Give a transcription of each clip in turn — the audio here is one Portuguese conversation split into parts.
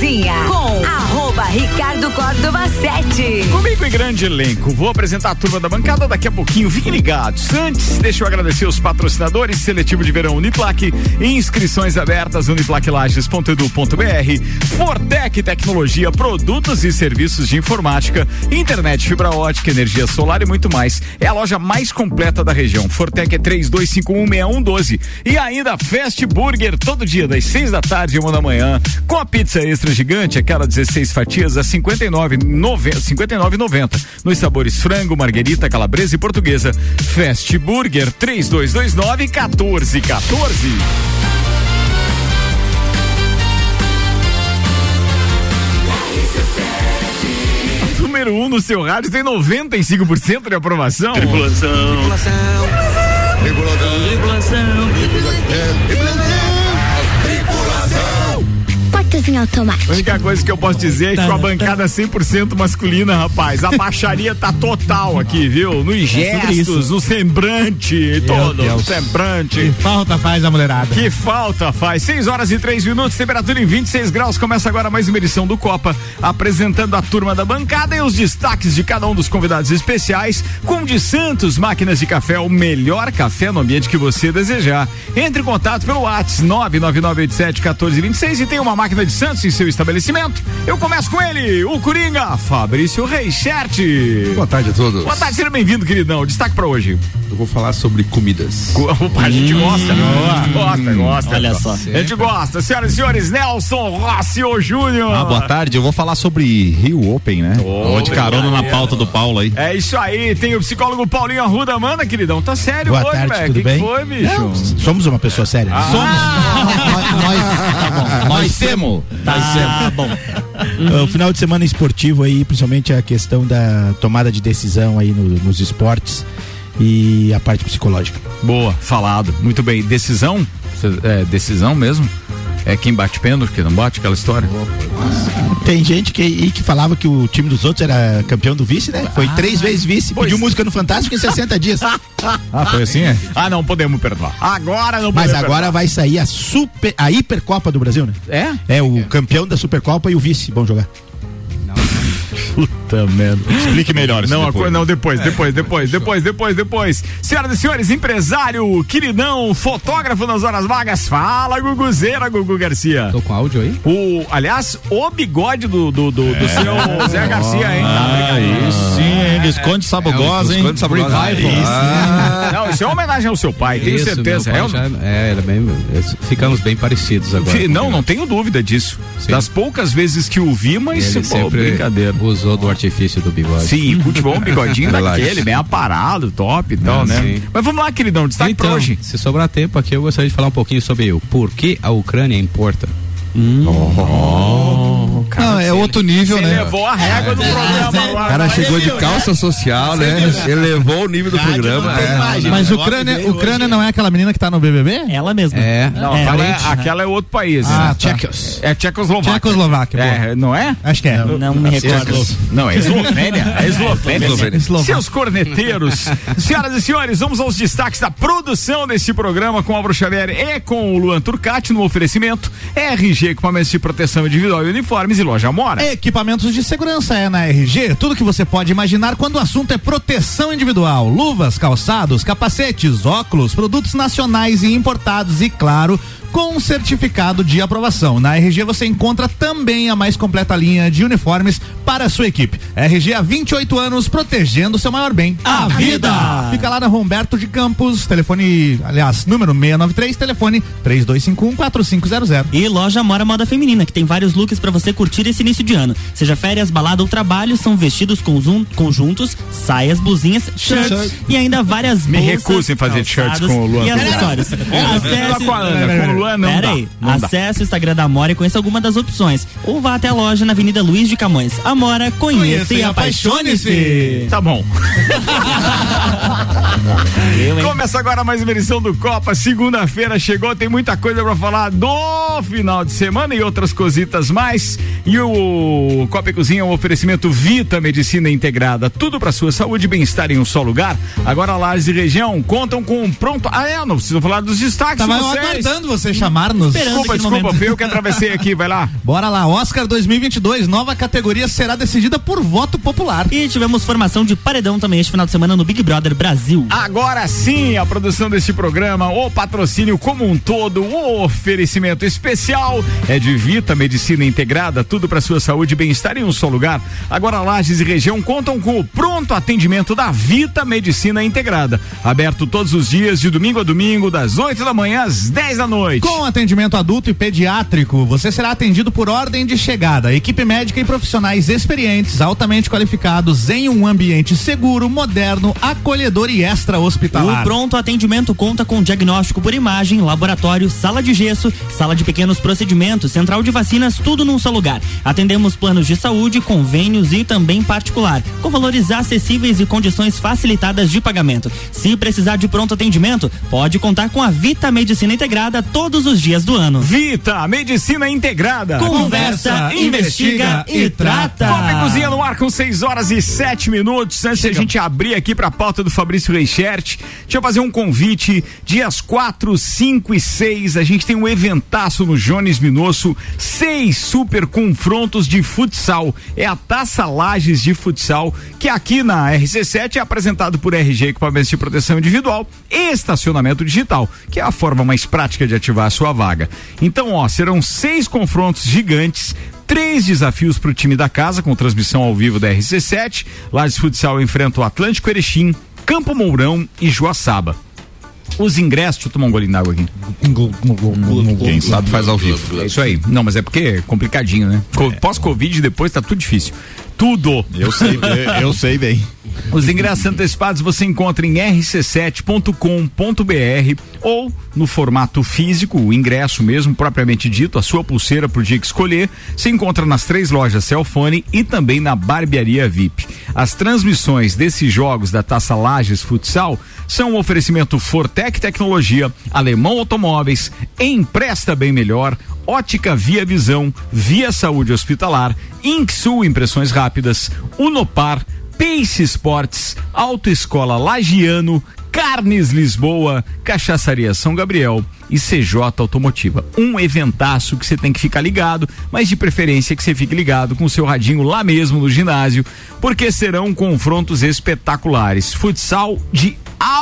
Cozinha com Ricardo Córdova 7. Comigo em grande elenco. Vou apresentar a turma da bancada daqui a pouquinho. Fiquem ligados. Antes, deixa eu agradecer os patrocinadores Seletivo de Verão Uniplaque, inscrições abertas uniplaquelages.edu.br, Fortec Tecnologia, produtos e serviços de informática, internet fibra ótica, energia solar e muito mais. É a loja mais completa da região. Fortec é 32516112 e ainda Fast Burger todo dia das 6 da tarde e uma da manhã, com a pizza extra gigante, aquela 16 fatias a 59,90 59, nos sabores frango, marguerita, calabresa e portuguesa. Fast Burger 3229 1414. Número 1 um no seu rádio tem 95% de aprovação. Tripulação. Tripulação. Tripulação. Tripulação. Tripulação em automático. A única coisa que eu posso dizer é que com a bancada 100% masculina, rapaz, a baixaria tá total aqui, viu? Nos é gestos, no semblante, todo, no semblante. Que falta faz a mulherada. Que falta faz. 6 horas e 3 minutos, temperatura em 26 graus. Começa agora mais uma edição do Copa, apresentando a turma da bancada e os destaques de cada um dos convidados especiais, com de Santos Máquinas de Café, o melhor café no ambiente que você desejar. Entre em contato pelo WhatsApp 99987 1426 e tem uma máquina de Santos em seu estabelecimento. Eu começo com ele, o Coringa, Fabrício Reichert. Boa tarde a todos. Boa tarde, seja bem-vindo, queridão. Destaque para hoje. Eu vou falar sobre comidas. Opa, a gente hum, gosta. Hum, gosta, gosta. Olha só. A gente gosta. Senhoras e senhores, Nelson Rocio Júnior. Ah, boa tarde. Eu vou falar sobre Rio Open, né? Oh, de carona na pauta do Paulo aí. É isso aí. Tem o psicólogo Paulinho Arruda. Manda, queridão. Tá sério boa hoje, tarde, velho. Tudo que bem? foi, bicho? Não, somos uma pessoa séria. Ah, somos. nós, tá nós temos. Tá bom. o final de semana esportivo aí, principalmente a questão da tomada de decisão aí no, nos esportes e a parte psicológica. Boa, falado. Muito bem. Decisão? É, decisão mesmo? É quem bate pênalti, que não bate aquela história? Tem gente que, que falava que o time dos outros era campeão do vice, né? Foi ah, três vezes vice, pois. pediu música no Fantástico em 60 dias. ah, foi assim? É? Ah, não podemos perdoar. Agora não Mas agora perdoar. vai sair a super a Hipercopa do Brasil, né? É? É o é. campeão da Supercopa e o vice vão jogar. Puta merda. Explique melhor isso. Não, depois, não, depois, depois, depois, depois, depois, depois. Senhoras e senhores, empresário, queridão, fotógrafo nas horas vagas, fala, Guguzeira, Gugu Garcia. Tô com áudio aí? O, aliás, o bigode do, do, do, do é. seu Zé Garcia, hein? Ah, isso sim, Visconde Sabugosa, é, hein? Visconde Sabugosa. Ah. Não, isso é uma homenagem ao seu pai, tenho isso, certeza. É, já, é, era bem, ficamos bem parecidos agora. Não, não tenho dúvida disso. Sim. Das poucas vezes que o vi, mas, pô, brincadeira. Usou do artifício do bigode. Sim, cultivou um bigodinho daquele, bem aparado, top e tal, né? Sim. Mas vamos lá, queridão, destaque então, pra hoje. Se sobrar tempo aqui, eu gostaria de falar um pouquinho sobre o porquê a Ucrânia importa. Hum. Oh, cara, não, é outro nível, você né? levou a régua do programa lá. O cara chegou de calça social, né? Elevou o nível do programa. É. Mas Ucrânia, Ucrânia não é aquela menina que tá no BBB? Ela mesma. É. Não, é. Aquela, é, aquela é outro país. Ah, né? Tchecos. É Tchecoslováquia. Tchecoslováquia. É, não é? Acho que é. Não, não me recordo. Não, é Eslovênia. É Eslovênia. Seus corneteiros. Senhoras e senhores, vamos aos destaques da produção deste programa com Álvaro Xavier e com o Luan Turcati no oferecimento RG RG Equipamentos de Proteção Individual e Uniformes e Loja Mora. Equipamentos de segurança é na RG. Tudo que você pode imaginar quando o assunto é proteção individual. Luvas, calçados, capacetes, óculos, produtos nacionais e importados e, claro, com certificado de aprovação. Na RG você encontra também a mais completa linha de uniformes para a sua equipe. RG há 28 anos protegendo seu maior bem, a, a vida. vida. Fica lá na Romberto de Campos, telefone, aliás, número 693, telefone 3251 4500. E loja Mora Moda Feminina, que tem vários looks para você curtir esse início de ano. Seja férias, balada ou trabalho, são vestidos com zoom, conjuntos, saias, blusinhas, shirts e ainda várias Me bolsas, recuso em fazer shirts com o Luan. E acessórios. Acesse... com a Ana, com o Luan não Pera dá, aí, não acesse dá. o Instagram da Amora e conheça alguma das opções. Ou vá até a loja na Avenida Luiz de Camões. Amora, conheça, conheça e apaixone-se. Tá bom. Começa agora mais uma edição do Copa. Segunda-feira chegou, tem muita coisa para falar do final de semana e outras cositas mais. E o Copa e Cozinha é um oferecimento Vita Medicina Integrada. Tudo para sua saúde e bem-estar em um só lugar. Agora Lages e região contam com um pronto. Ah, é, não preciso falar dos destaques. Tava vocês. aguardando você você chamar-nos. Desculpa, desculpa, fui eu que atravessei aqui, vai lá. Bora lá, Oscar 2022, nova categoria será decidida por voto popular. E tivemos formação de paredão também este final de semana no Big Brother Brasil. Agora sim, a produção deste programa, o patrocínio como um todo, o oferecimento especial é de Vita Medicina Integrada, tudo para sua saúde e bem-estar em um só lugar. Agora Lages e região contam com o pronto atendimento da Vita Medicina Integrada, aberto todos os dias de domingo a domingo, das 8 da manhã às 10 da noite. Com atendimento adulto e pediátrico, você será atendido por ordem de chegada, equipe médica e profissionais experientes, altamente qualificados em um ambiente seguro, moderno, acolhedor e extra-hospitalar. O pronto atendimento conta com diagnóstico por imagem, laboratório, sala de gesso, sala de pequenos procedimentos, central de vacinas, tudo num só lugar. Atendemos planos de saúde, convênios e também particular, com valores acessíveis e condições facilitadas de pagamento. Se precisar de pronto atendimento, pode contar com a Vita Medicina Integrada todos os dias do ano. Vita Medicina Integrada. Conversa, investiga e trata. Copa Cozinha no ar com 6 horas e 7 minutos. Antes de a gente abrir aqui pra pauta do Fabrício Reichert, deixa eu fazer um convite. Dias 4, 5 e 6, a gente tem um eventaço no Jones Minosso. Seis super confrontos de futsal. É a Taça Lages de Futsal, que aqui na RC7 é apresentado por RG Equipamentos de Proteção Individual e Estacionamento Digital, que é a forma mais prática de ativar a sua vaga. Então, ó, serão seis confrontos gigantes três desafios para o time da casa, com transmissão ao vivo da RC7. Lages Futsal enfrenta o Atlântico Erechim, Campo Mourão e Joaçaba. Os ingressos, deixa eu tomar um golinho d'água aqui. Quem sabe faz ao vivo. É isso aí. Não, mas é porque é complicadinho, né? Co- Pós-Covid depois tá tudo difícil. Tudo. Eu sei, eu, eu sei bem. Os ingressos antecipados você encontra em rc7.com.br ou no formato físico, o ingresso mesmo, propriamente dito, a sua pulseira pro dia que escolher, se encontra nas três lojas Celfone e também na Barbearia VIP. As transmissões desses jogos da Taça Lages Futsal são um oferecimento Fortec Tecnologia, Alemão Automóveis, Empresta Bem Melhor, Ótica Via Visão, Via Saúde Hospitalar, Inksul Impressões Rápidas, Unopar, Pace Esportes, Autoescola Lagiano, Carnes Lisboa, Cachaçaria São Gabriel e CJ Automotiva. Um eventaço que você tem que ficar ligado, mas de preferência que você fique ligado com o seu radinho lá mesmo no ginásio, porque serão confrontos espetaculares. Futsal de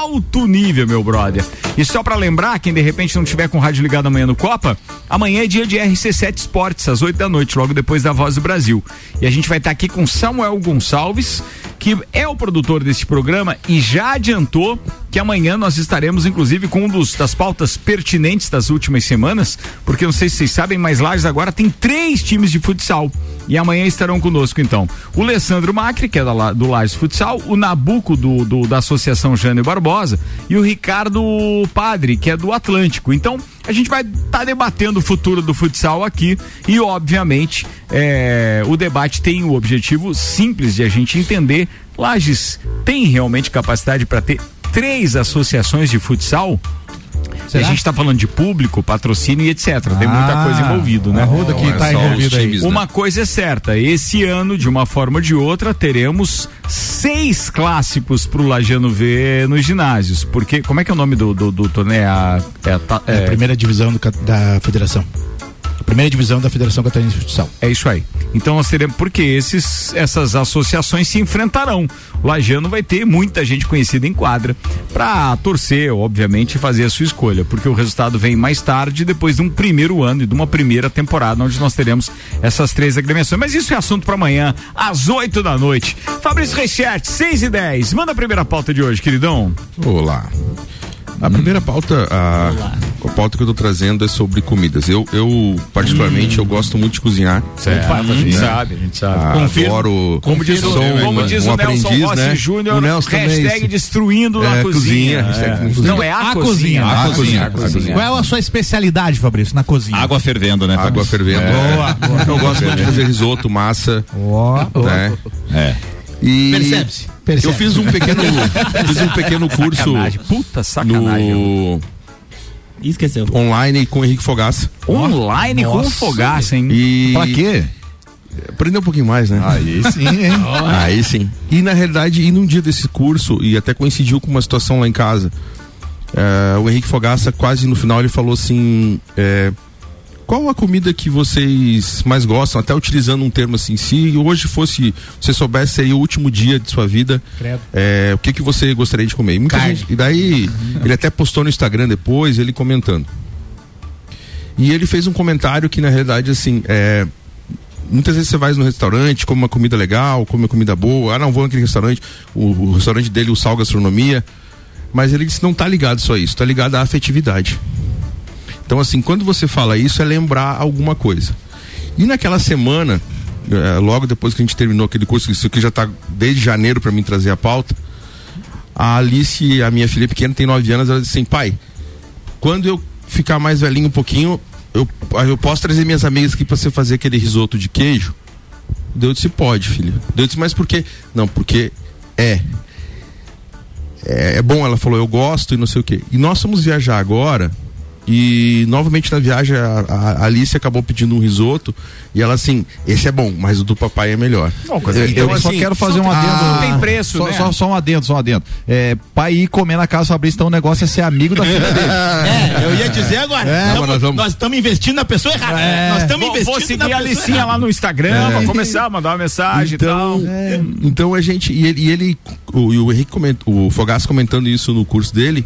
alto nível, meu brother. E só pra lembrar, quem de repente não tiver com o rádio ligado amanhã no Copa, amanhã é dia de RC7 Esportes, às 8 da noite, logo depois da Voz do Brasil. E a gente vai estar aqui com Samuel Gonçalves, que é o produtor desse programa e já adiantou que amanhã nós estaremos, inclusive, com um dos, das pautas pertinentes das últimas semanas, porque não sei se vocês sabem, mas Lages agora tem três times de futsal. E amanhã estarão conosco, então, o Alessandro Macri, que é da, do Lages Futsal, o Nabuco, do, do- da Associação Jânio Barbosa, e o Ricardo Padre, que é do Atlântico. Então, a gente vai estar debatendo o futuro do futsal aqui e, obviamente, é, o debate tem o objetivo simples de a gente entender. Lages tem realmente capacidade para ter três associações de futsal? E a Será? gente está falando de público, patrocínio e etc. Tem muita Ah, coisa envolvida, né? a Ruda que Não é tá envolvida aí. times, né? Uma coisa é certa, esse ano, de uma forma ou de outra, teremos seis clássicos pro Lajano ver nos ginásios. Porque, como é que é o nome do, do, do torneio? É a, é a ta- É a é- primeira divisão do da federação. A primeira divisão da Federação Catarinense de Futsal. É isso aí. Então nós teremos, porque esses, essas associações se enfrentarão. O Lajano vai ter muita gente conhecida em quadra para torcer, obviamente, e fazer a sua escolha, porque o resultado vem mais tarde, depois de um primeiro ano e de uma primeira temporada, onde nós teremos essas três agremiações. Mas isso é assunto para amanhã, às 8 da noite. Fabrício Reichert, 6 e 10. Manda a primeira pauta de hoje, queridão. Olá. A primeira pauta, a, a pauta que eu tô trazendo é sobre comidas. Eu, eu particularmente, eu gosto muito de cozinhar. Certo, a gente sabe, a gente sabe. Ah, adoro. Como diz, o- sou como um- diz um o Nelson aprendiz, Rossi né? Júnior, O Nelson também, hashtag esse- destruindo É, a cozinha, cozinha. É. cozinha. Não, é a, A cozinha. cozinha, A a cozinha. cozinha, a cozinha. Qual é a sua especialidade, Fabrício, na cozinha? Água fervendo, né? Água Fabrício? fervendo. Boa, Eu gosto muito de fazer risoto, massa, Ó, né? É. E Percebe-se. Eu Percebe. fiz um pequeno, fiz um pequeno curso Sacanagem, puta sacanagem. no Esqueceu. online com o Henrique Fogaça. Online com fogaça, hein? E Pra quê? aprender um pouquinho mais, né? Aí sim, hein? Aí sim. E na realidade, e num dia desse curso, e até coincidiu com uma situação lá em casa, É, o Henrique Fogaça, quase no final, ele falou assim: é, qual a comida que vocês mais gostam? Até utilizando um termo assim, se hoje fosse, você soubesse aí o último dia de sua vida, é, o que que você gostaria de comer? E muita Carne. gente, e daí, ele até postou no Instagram depois, ele comentando. E ele fez um comentário que na realidade assim, é, muitas vezes você vai no restaurante, come uma comida legal, come uma comida boa, ah não vou naquele restaurante, o, o restaurante dele, o Sal Gastronomia, mas ele disse não tá ligado só a isso, tá ligado à afetividade. Então assim, quando você fala isso é lembrar alguma coisa. E naquela semana, eh, logo depois que a gente terminou aquele curso, isso aqui já tá desde janeiro para mim trazer a pauta, a Alice, a minha filha pequena, tem nove anos, ela disse assim, pai, quando eu ficar mais velhinho um pouquinho, eu, eu posso trazer minhas amigas aqui para você fazer aquele risoto de queijo? Deus disse, pode, filha. Deus disse, mas por quê? Não, porque é. é. É bom, ela falou, eu gosto e não sei o quê. E nós vamos viajar agora. E novamente na viagem a, a Alice acabou pedindo um risoto e ela assim, esse é bom, mas o do papai é melhor. Eu, eu só quero fazer um adendo. Não tem preço, só, né? só, só um adendo, só um adendo. É, pai ir comer na casa do Fabrício, então o negócio é ser amigo da filha dele. É, eu ia dizer agora. É, Tamo- nós vamos- estamos investindo na pessoa errada. Nós estamos investindo vou seguir na a Alicinha errada. lá no Instagram, vou começar a mandar uma mensagem Então, e tal. então a gente. E ele, e ele o, e o Henrique comentou, o Fogaça comentando isso no curso dele,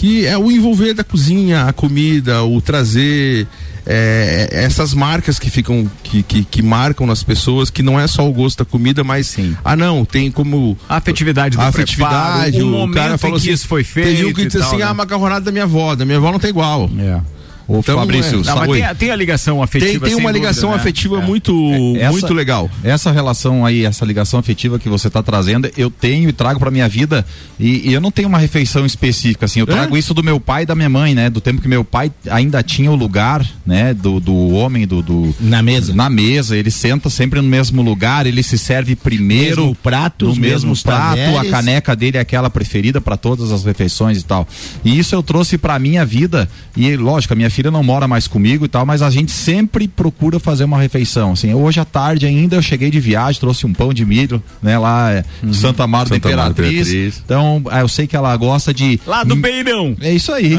que é o envolver da cozinha, a comida, o trazer é, essas marcas que ficam, que, que, que marcam nas pessoas, que não é só o gosto da comida, mas Sim. ah não, tem como A afetividade do a preparo, afetividade, o o, momento cara falou em que assim, isso foi feito Teve um que disse assim, né? ah, a macarronada da minha avó, da minha avó não tá igual. É. Ô, Então, Fabrício, é- Não, tem, a- tem a ligação afetiva. Tem, tem uma dúvida, ligação né? afetiva É. muito, Essa- muito legal. Essa relação aí, essa ligação afetiva que você está trazendo, eu tenho e trago para minha vida e, e eu não tenho uma refeição específica assim. Eu trago isso do meu pai e da minha mãe, né? Do tempo que meu pai ainda tinha o lugar, né? Do, do homem, do, do Na mesa. na mesa. Ele senta sempre no mesmo lugar. Ele se serve primeiro Mesmo prato, no mesmo prato. A caneca dele é aquela preferida para todas as refeições e tal. E isso eu trouxe para minha vida e lógico, a minha filha não mora mais comigo e tal, mas a gente sempre procura fazer uma refeição. Assim, hoje à tarde ainda eu cheguei de viagem, trouxe um pão de milho, né, lá é, de Santa Amaro da Santa Amaro da Imperatriz. Imperatriz. Então, ah, eu sei que ela gosta de Lá do Beirão. é isso aí.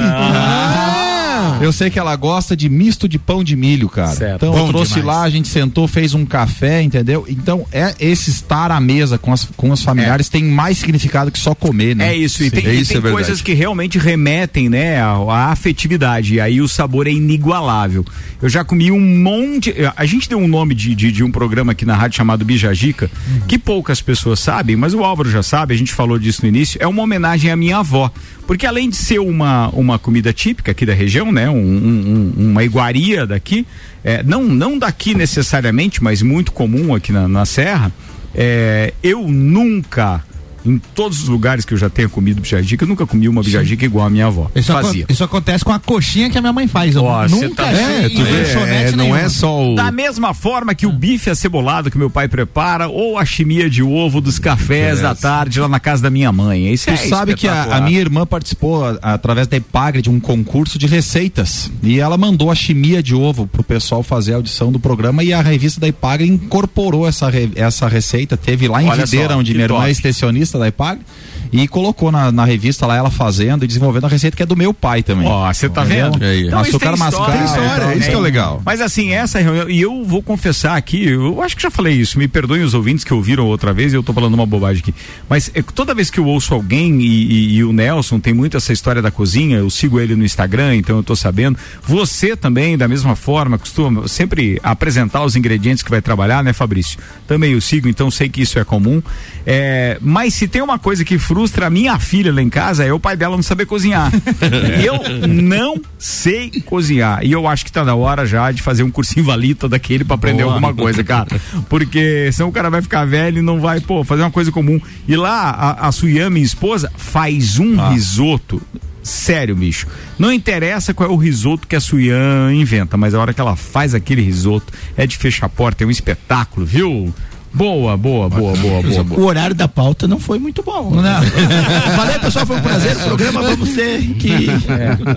Eu sei que ela gosta de misto de pão de milho, cara. Certo. Então Bom eu trouxe demais. lá, a gente sentou, fez um café, entendeu? Então é esse estar à mesa com, as, com os familiares tem mais significado que só comer, né? É isso, e Sim, tem, é e isso, tem é coisas que realmente remetem, né, à, à afetividade, e aí o sabor é inigualável. Eu já comi um monte, a gente deu um nome de, de, de um programa aqui na rádio chamado Bijagica, que poucas pessoas sabem, mas o Álvaro já sabe, a gente falou disso no início, é uma homenagem à minha avó, porque além de ser uma, uma comida típica aqui da região, né, um- um- um- uma iguaria daqui, é, não, não daqui necessariamente, mas muito comum aqui na, na Serra, é, eu nunca, em todos os lugares que eu já tenho comido bijagica, eu nunca comi uma bijagica igual a minha avó. Isso, Fazia. isso acontece com a coxinha que a minha mãe faz. Eu cê nunca tá- É, tu vê, é, não nenhuma. é só o. Da mesma forma que o bife acebolado que meu pai prepara, ou a chimia de ovo dos cafés da tarde lá na casa da minha mãe. Isso Tu é sabe que a, a minha irmã participou a- através da Ipagre de um concurso de receitas e ela mandou a chimia de ovo pro pessoal fazer a audição do programa e a revista da Ipagre incorporou essa, re- essa receita, teve lá em Olha só, Videira, onde que minha irmã top. é extensionista da Ipagre e colocou na, na revista lá ela fazendo e desenvolvendo a receita que é do meu pai também. Ó, você tá vendo? É isso. Então, isso Açúcar tem mascavo. história, Tem história, então, isso que é legal. Mas assim, essa reunião, e eu vou confessar aqui, eu acho que já falei isso, me perdoem os ouvintes que ouviram outra vez e eu tô falando uma bobagem aqui. Mas é, toda vez que eu ouço alguém, e, e- e o Nelson tem muito essa história da cozinha, eu sigo ele no Instagram, então eu tô sabendo. Você também, da mesma forma, costuma sempre apresentar os ingredientes que vai trabalhar, né, Fabrício? Também eu sigo, então sei que isso é comum. É, mas se tem uma coisa que frustra a minha filha lá em casa, é o pai dela não saber cozinhar. Eu não sei cozinhar. E eu acho que tá na hora já de fazer um cursinho valita daquele pra aprender alguma coisa, cara. Porque senão o cara vai ficar velho e não vai, pô, fazer uma coisa comum. E lá, a, a Suyan, minha esposa, faz um risoto. Sério, bicho. Não interessa qual é o risoto que a Suyan inventa, mas a hora que ela faz aquele risoto é de fechar a porta, é um espetáculo, viu? Boa, boa, boa, boa, boa, boa. O horário da pauta não foi muito bom. Não. Valeu, pessoal. Foi um prazer. O programa vamos ter que.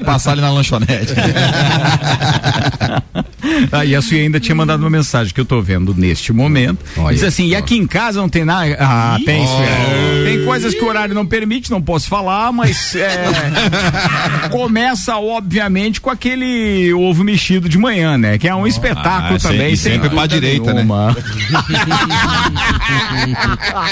Passar ali na lanchonete. Ah, e a Suia ainda tinha mandado uma mensagem que eu tô vendo neste momento. Olha Diz assim: e aqui em casa não tem nada. Ah, tem, Suia. Tem coisas que o horário não permite, não posso falar, mas é, começa, obviamente, com aquele ovo mexido de manhã, né? Que é um espetáculo Ah, também. e sem sempre pra direita, né? nenhuma.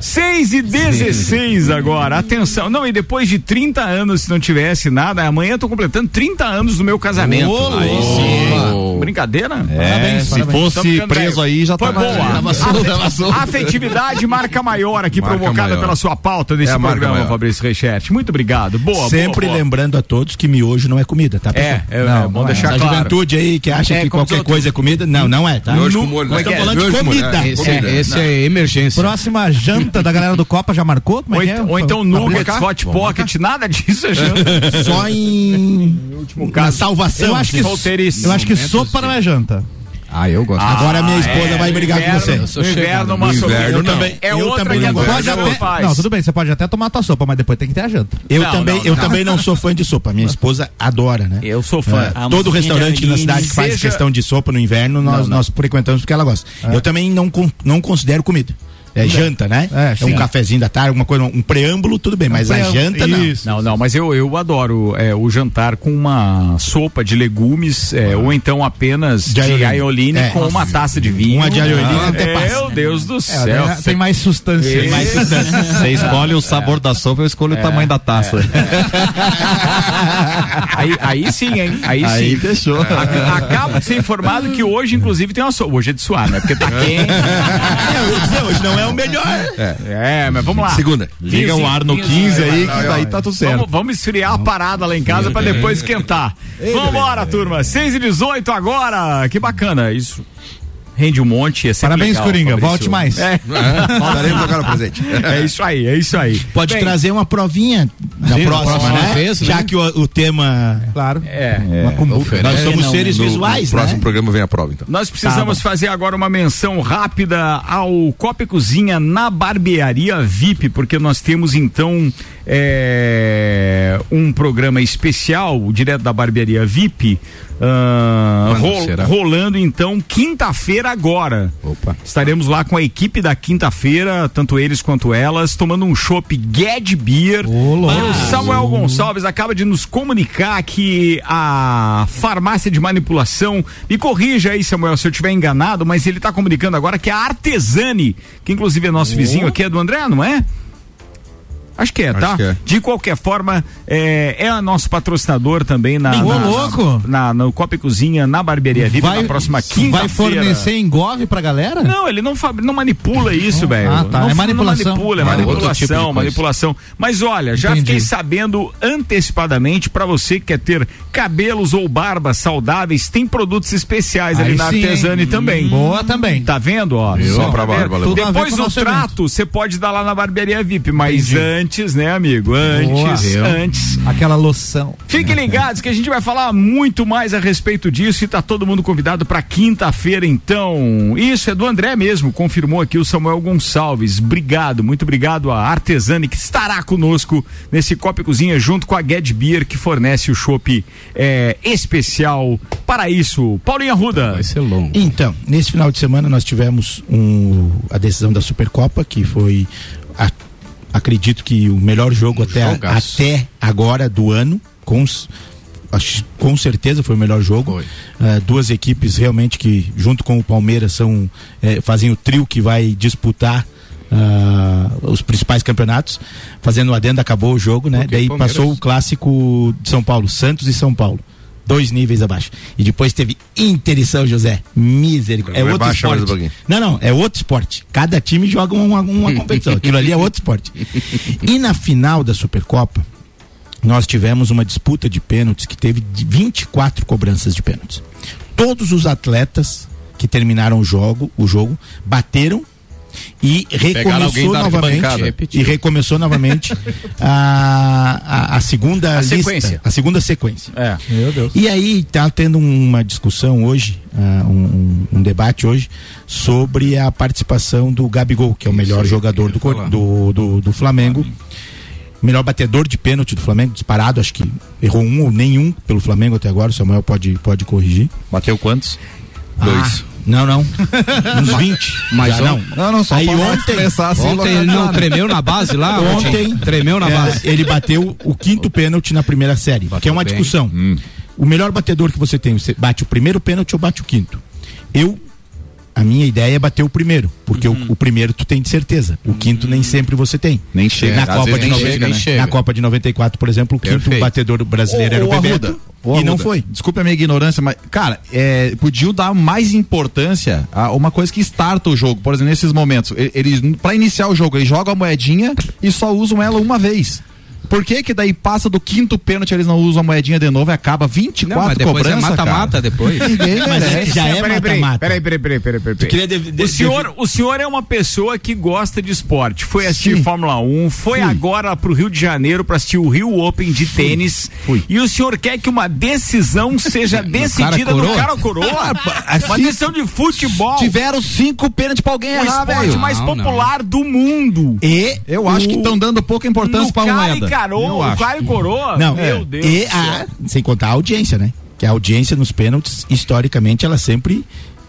6 e 16 agora. Atenção. Não, e depois de 30 anos, se não tivesse nada, amanhã eu tô completando 30 anos do meu casamento. Ô, Aí sim. Brincadeira? É, se fosse Tamo ficando preso velho. aí, já Foi tava- boa. tava solto, tava solto. A afetividade marca maior aqui Marca provocada maior. pela sua pauta nesse É a programa, maior. Fabrício Reichert. Muito obrigado. Boa, Sempre boa, boa. lembrando a todos que miojo não é comida, tá, pessoal? É, é, é, bom deixar Essa claro. juventude aí que acha É, que qualquer coisa é comida, não, não é, tá? Miojo Nu- com molho, Nós né? estamos falando Miojo de comida. Esse, é, esse é emergência. Próxima janta da galera do Copa já marcou? Como Ou, é que é? ou então nuggets, hot pocket, nada disso é janta. Só em na salvação. Eu acho que, eu acho que sopa não é janta. Ah, eu gosto. Agora a minha esposa é, vai brigar inverno, com você. Eu sou No inverno, uma inverno, Eu também- É Eu outra também que não. Pode até, faz. não, tudo bem, você pode até tomar a tua sopa, mas depois tem que ter a janta. Eu Não, também, não, eu não. também não sou fã de sopa. Minha esposa adora, né? Eu sou fã. É, Ah, todo restaurante na cidade que faz Seja- questão de sopa no inverno, nós, nós frequentamos porque ela gosta. Eu também não, não considero comida. É janta, né? É, É, um cafezinho da tarde, alguma coisa, um preâmbulo, tudo bem, mas a janta não. isso. Não, não, mas eu, eu adoro é, o jantar com uma sopa de legumes, é, ou então apenas de, De aioline. É. com uma taça de vinho. Uma de aioline até passa. Meu Deus do É, céu. tem, tem mais substância. Tem mais Você escolhe o sabor da sopa, eu escolho o tamanho da taça. aí, aí sim, hein? Aí, Aí sim. fechou. Ac- Acabo de ser informado que hoje, inclusive, tem uma sopa. Hoje é de suar, né? Porque tá quente. É, hoje não é o melhor. É, mas vamos lá. Segunda. Liga o ar no 15 aí, que daí tá tudo certo. Vamos, vamos esfriar a parada lá em casa pra depois esquentar. Vambora, turma. 6 e 18 agora. Que bacana. Isso rende um monte. É Parabéns, legal, Coringa. Fabrício. Volte mais. É, agora presente. é isso aí, é isso aí. Pode Bem, trazer uma provinha na Sim, próxima, próxima né? vez, né? Já que o, o tema. Claro. É. Uma cumbuca. Nós somos não, seres No, visuais, no próximo né? programa vem a prova, então. Nós precisamos fazer agora uma menção rápida ao Copa e Cozinha na barbearia VIP, porque nós temos então é, um programa especial direto da barbearia VIP. ah, ro- será? rolando então quinta-feira agora. Opa. Estaremos lá com a equipe da quinta-feira, tanto eles quanto elas, tomando um chopp Ged Beer. o Samuel Gonçalves acaba de nos comunicar que a farmácia de manipulação, me corrija aí, Samuel, se eu estiver enganado, mas ele está comunicando agora que a Artesani, que inclusive é nosso vizinho aqui, é do André, não é? Acho que é, Acho tá? que é. De qualquer forma, é, é nosso patrocinador também na, na, louco! na, no Copa e Cozinha, na barbearia VIP, na próxima quinta-feira. vai fornecer engove pra galera? Não, ele não, não manipula isso, velho. Ah, tá. Não, É manipulação. Não manipula, é Ah, outro manipulação, tipo manipulação. Mas olha, já Entendi. fiquei sabendo antecipadamente pra você que quer ter cabelos ou barbas saudáveis, tem produtos especiais ali Aí na sim, Artesani hein? também. Boa também. Tá vendo, ó? Só pra barba, Depois do trato, você pode dar lá na barbearia VIP, mas antes, né, amigo? Antes, Boa. antes. Aquela loção. Fiquem ligados que a gente vai falar muito mais a respeito disso e tá todo mundo convidado para quinta-feira, então. Isso é do André mesmo, confirmou aqui o Samuel Gonçalves. Obrigado, muito obrigado a Artesani que estará conosco nesse Copa e Cozinha junto com a Ged Beer que fornece o chopp é, especial para isso. Paulinho Arruda. Vai ser longo. Então, nesse final de semana nós tivemos um, a decisão da Supercopa, que foi, a- acredito que o melhor jogo até, a- jogaço. até agora do ano, com, com certeza foi o melhor jogo. Ah, duas equipes realmente que, junto com o Palmeiras, são, eh, fazem o trio que vai disputar. ah, os principais campeonatos, fazendo o adendo, acabou o jogo, né? Porque Daí Palmeiras- passou o clássico de São Paulo, Santos e São Paulo. Dois níveis abaixo. E depois teve Inter e São José. Misericórdia. É Vai outro esporte. Não, não, é outro esporte. Cada time joga uma, uma competição. Aquilo ali é outro esporte. E na final da Supercopa, nós tivemos uma disputa de pênaltis que teve de 24 cobranças de pênaltis. Todos os atletas que terminaram o jogo, o jogo bateram e recomeçou novamente e recomeçou novamente a, a, a segunda A lista, sequência. a segunda sequência. É. Meu Deus. E aí tá tendo uma discussão hoje, ah, um, um debate hoje, sobre a participação do Gabigol, que é o melhor eu jogador do, do, do, do Flamengo. melhor batedor de pênalti do Flamengo, disparado, acho que errou um ou nenhum pelo Flamengo até agora, o Samuel pode, pode corrigir. Bateu quantos? Dois. não, não. Uns 20. Mas Já não. Não, não, só Aí ontem, assim, Ontem ele não tremeu na base lá? Ontem Tremeu na é, base. ele bateu o quinto pênalti na primeira série, que é uma bem. discussão. O melhor batedor que você tem, você bate o primeiro pênalti ou bate o quinto? Eu a minha ideia é bater o primeiro, porque o, o primeiro tu tem de certeza. O quinto nem sempre você tem. Nem chega, Na às Copa de nem 90, chega, né? chega. Na Copa de 94, por exemplo, o quinto Perfeito. batedor brasileiro era o Bebeto. E não foi. Desculpe a minha ignorância, mas, cara, é, podiam dar mais importância a uma coisa que starta o jogo. Por exemplo, nesses momentos, eles, pra iniciar o jogo, eles jogam a moedinha e só usam ela uma vez. Por que que daí passa do quinto pênalti, eles não usam a moedinha de novo e acaba 24 Não, mas depois é cobrança, mata-mata cara? depois. Ninguém Mas merece. já é Peraí, peraí, mata-mata. Peraí, peraí, peraí, peraí, peraí, o, senhor, o senhor é uma pessoa que gosta de esporte. Foi assistir Sim. Fórmula 1, foi agora pro Rio de Janeiro para assistir o Rio Open de tênis. Fui. E o senhor quer que uma decisão seja decidida no cara ou coroa? uma assim, decisão de futebol. Tiveram cinco pênaltis pra alguém o errar, esporte velho. mais Não, popular do mundo. E Eu acho que o- estão dando pouca importância no pra uma moeda. E coroa, Eu o cara e coroa. Não, meu Deus. e a, sem contar a audiência, né? Que a audiência nos pênaltis, historicamente, ela sempre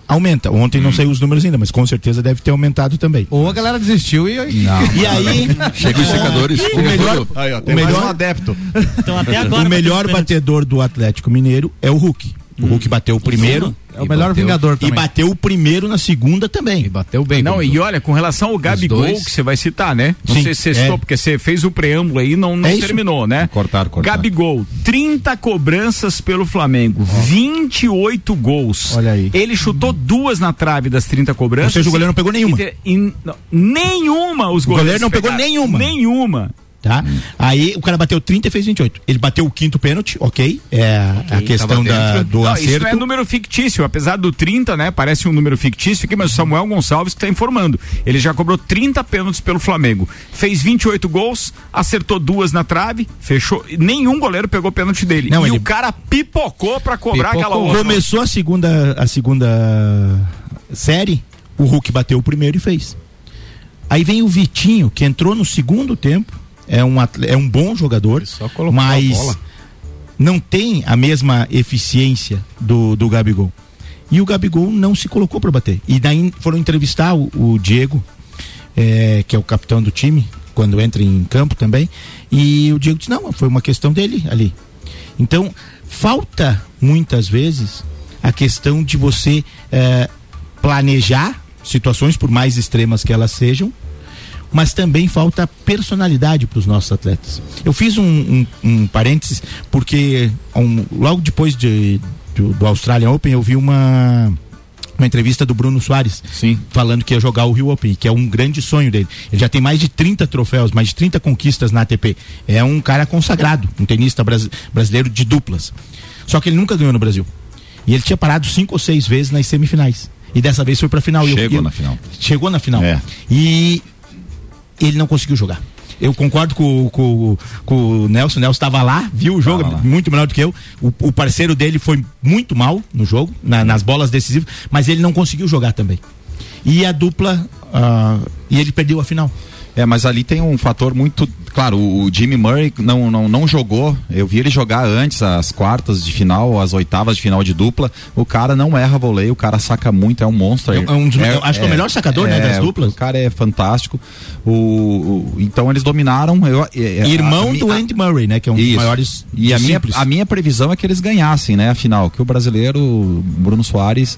aumenta. Ontem Hum. não saiu os números ainda, mas com certeza deve ter aumentado também. Ou a galera desistiu e. E aí, Chega os secadores. o melhor, Aí, ó, tem o mais melhor, um adepto. Então até agora. o melhor batedor do Atlético Mineiro é o Hulk. O Hulk bateu o primeiro É o melhor bateu- vingador e também. bateu o primeiro na segunda E também. bateu bem. Não, e olha, com relação ao Gabigol, que você vai citar, né? Não Sim, sei se você é. porque você fez o preâmbulo aí e não, não É isso. terminou, né? Cortaram, cortaram. Gabigol, 30 cobranças pelo Flamengo, 28 gols. Olha aí. Ele chutou duas na trave das 30 cobranças. Ou seja, o goleiro não pegou nenhuma. E- e- não, nenhuma os O goleiro goleiros não pegou pegaram. nenhuma. Nenhuma. Tá? Aí o cara bateu 30 e fez 28. Ele bateu o quinto pênalti, ok. É a questão da, do Não, isso acerto. é número fictício, apesar do 30, né? Parece um número fictício aqui, mas o Samuel Gonçalves que tá informando. Ele já cobrou 30 pênaltis pelo Flamengo. Fez 28 gols, acertou duas na trave, fechou. Nenhum goleiro pegou pênalti dele. Não, e ele- o cara pipocou pra cobrar Pipocou. aquela outra. Começou a segunda, a segunda série, o Hulk bateu o primeiro e fez. Aí vem o Vitinho, que entrou no segundo tempo, é um, é um bom jogador, mas não tem a mesma eficiência do, do Gabigol. E o Gabigol não se colocou para bater. E daí foram entrevistar o, o Diego, é, que é o capitão do time, quando entra em campo também. E o Diego disse: não, foi uma questão dele ali. Então, falta muitas vezes a questão de você eh, planejar situações, por mais extremas que elas sejam, mas também falta personalidade para os nossos atletas. Eu fiz um, um, um parênteses, porque um- logo depois de, do, do Australian Open eu vi uma. Uma entrevista do Bruno Soares, Sim. falando que ia jogar o Rio Open, que é um grande sonho dele. Ele já tem mais de 30 troféus, mais de 30 conquistas na ATP. É um cara consagrado, um tenista bras- brasileiro de duplas. Só que ele nunca ganhou no Brasil. E ele tinha parado cinco ou seis vezes nas semifinais. E dessa vez foi pra final. Eu- Chegou eu- na final. Chegou na final. É. E ele não conseguiu jogar. Eu concordo com, com, com o Nelson. O Nelson estava lá, viu o jogo, muito melhor do que eu. O, o parceiro dele foi muito mal no jogo, na- nas bolas decisivas, mas ele não conseguiu jogar também. E a dupla. ah, e ele perdeu a final. É, mas ali tem um fator muito. Claro, o Jimmy Murray não, não, não jogou. Eu vi ele jogar antes, as quartas de final, as oitavas de final de dupla. O cara não erra voleio, o cara saca muito, é um monstro. É um dos- eu acho que é o melhor sacador, né, das duplas. O cara é fantástico. O, o- então eles dominaram. Eu, é- é- Irmão a- do a- Andy Murray, né? Que é um dos Isso. maiores. E a minha, a minha previsão é que eles ganhassem, né? A final, que o brasileiro, Bruno Soares,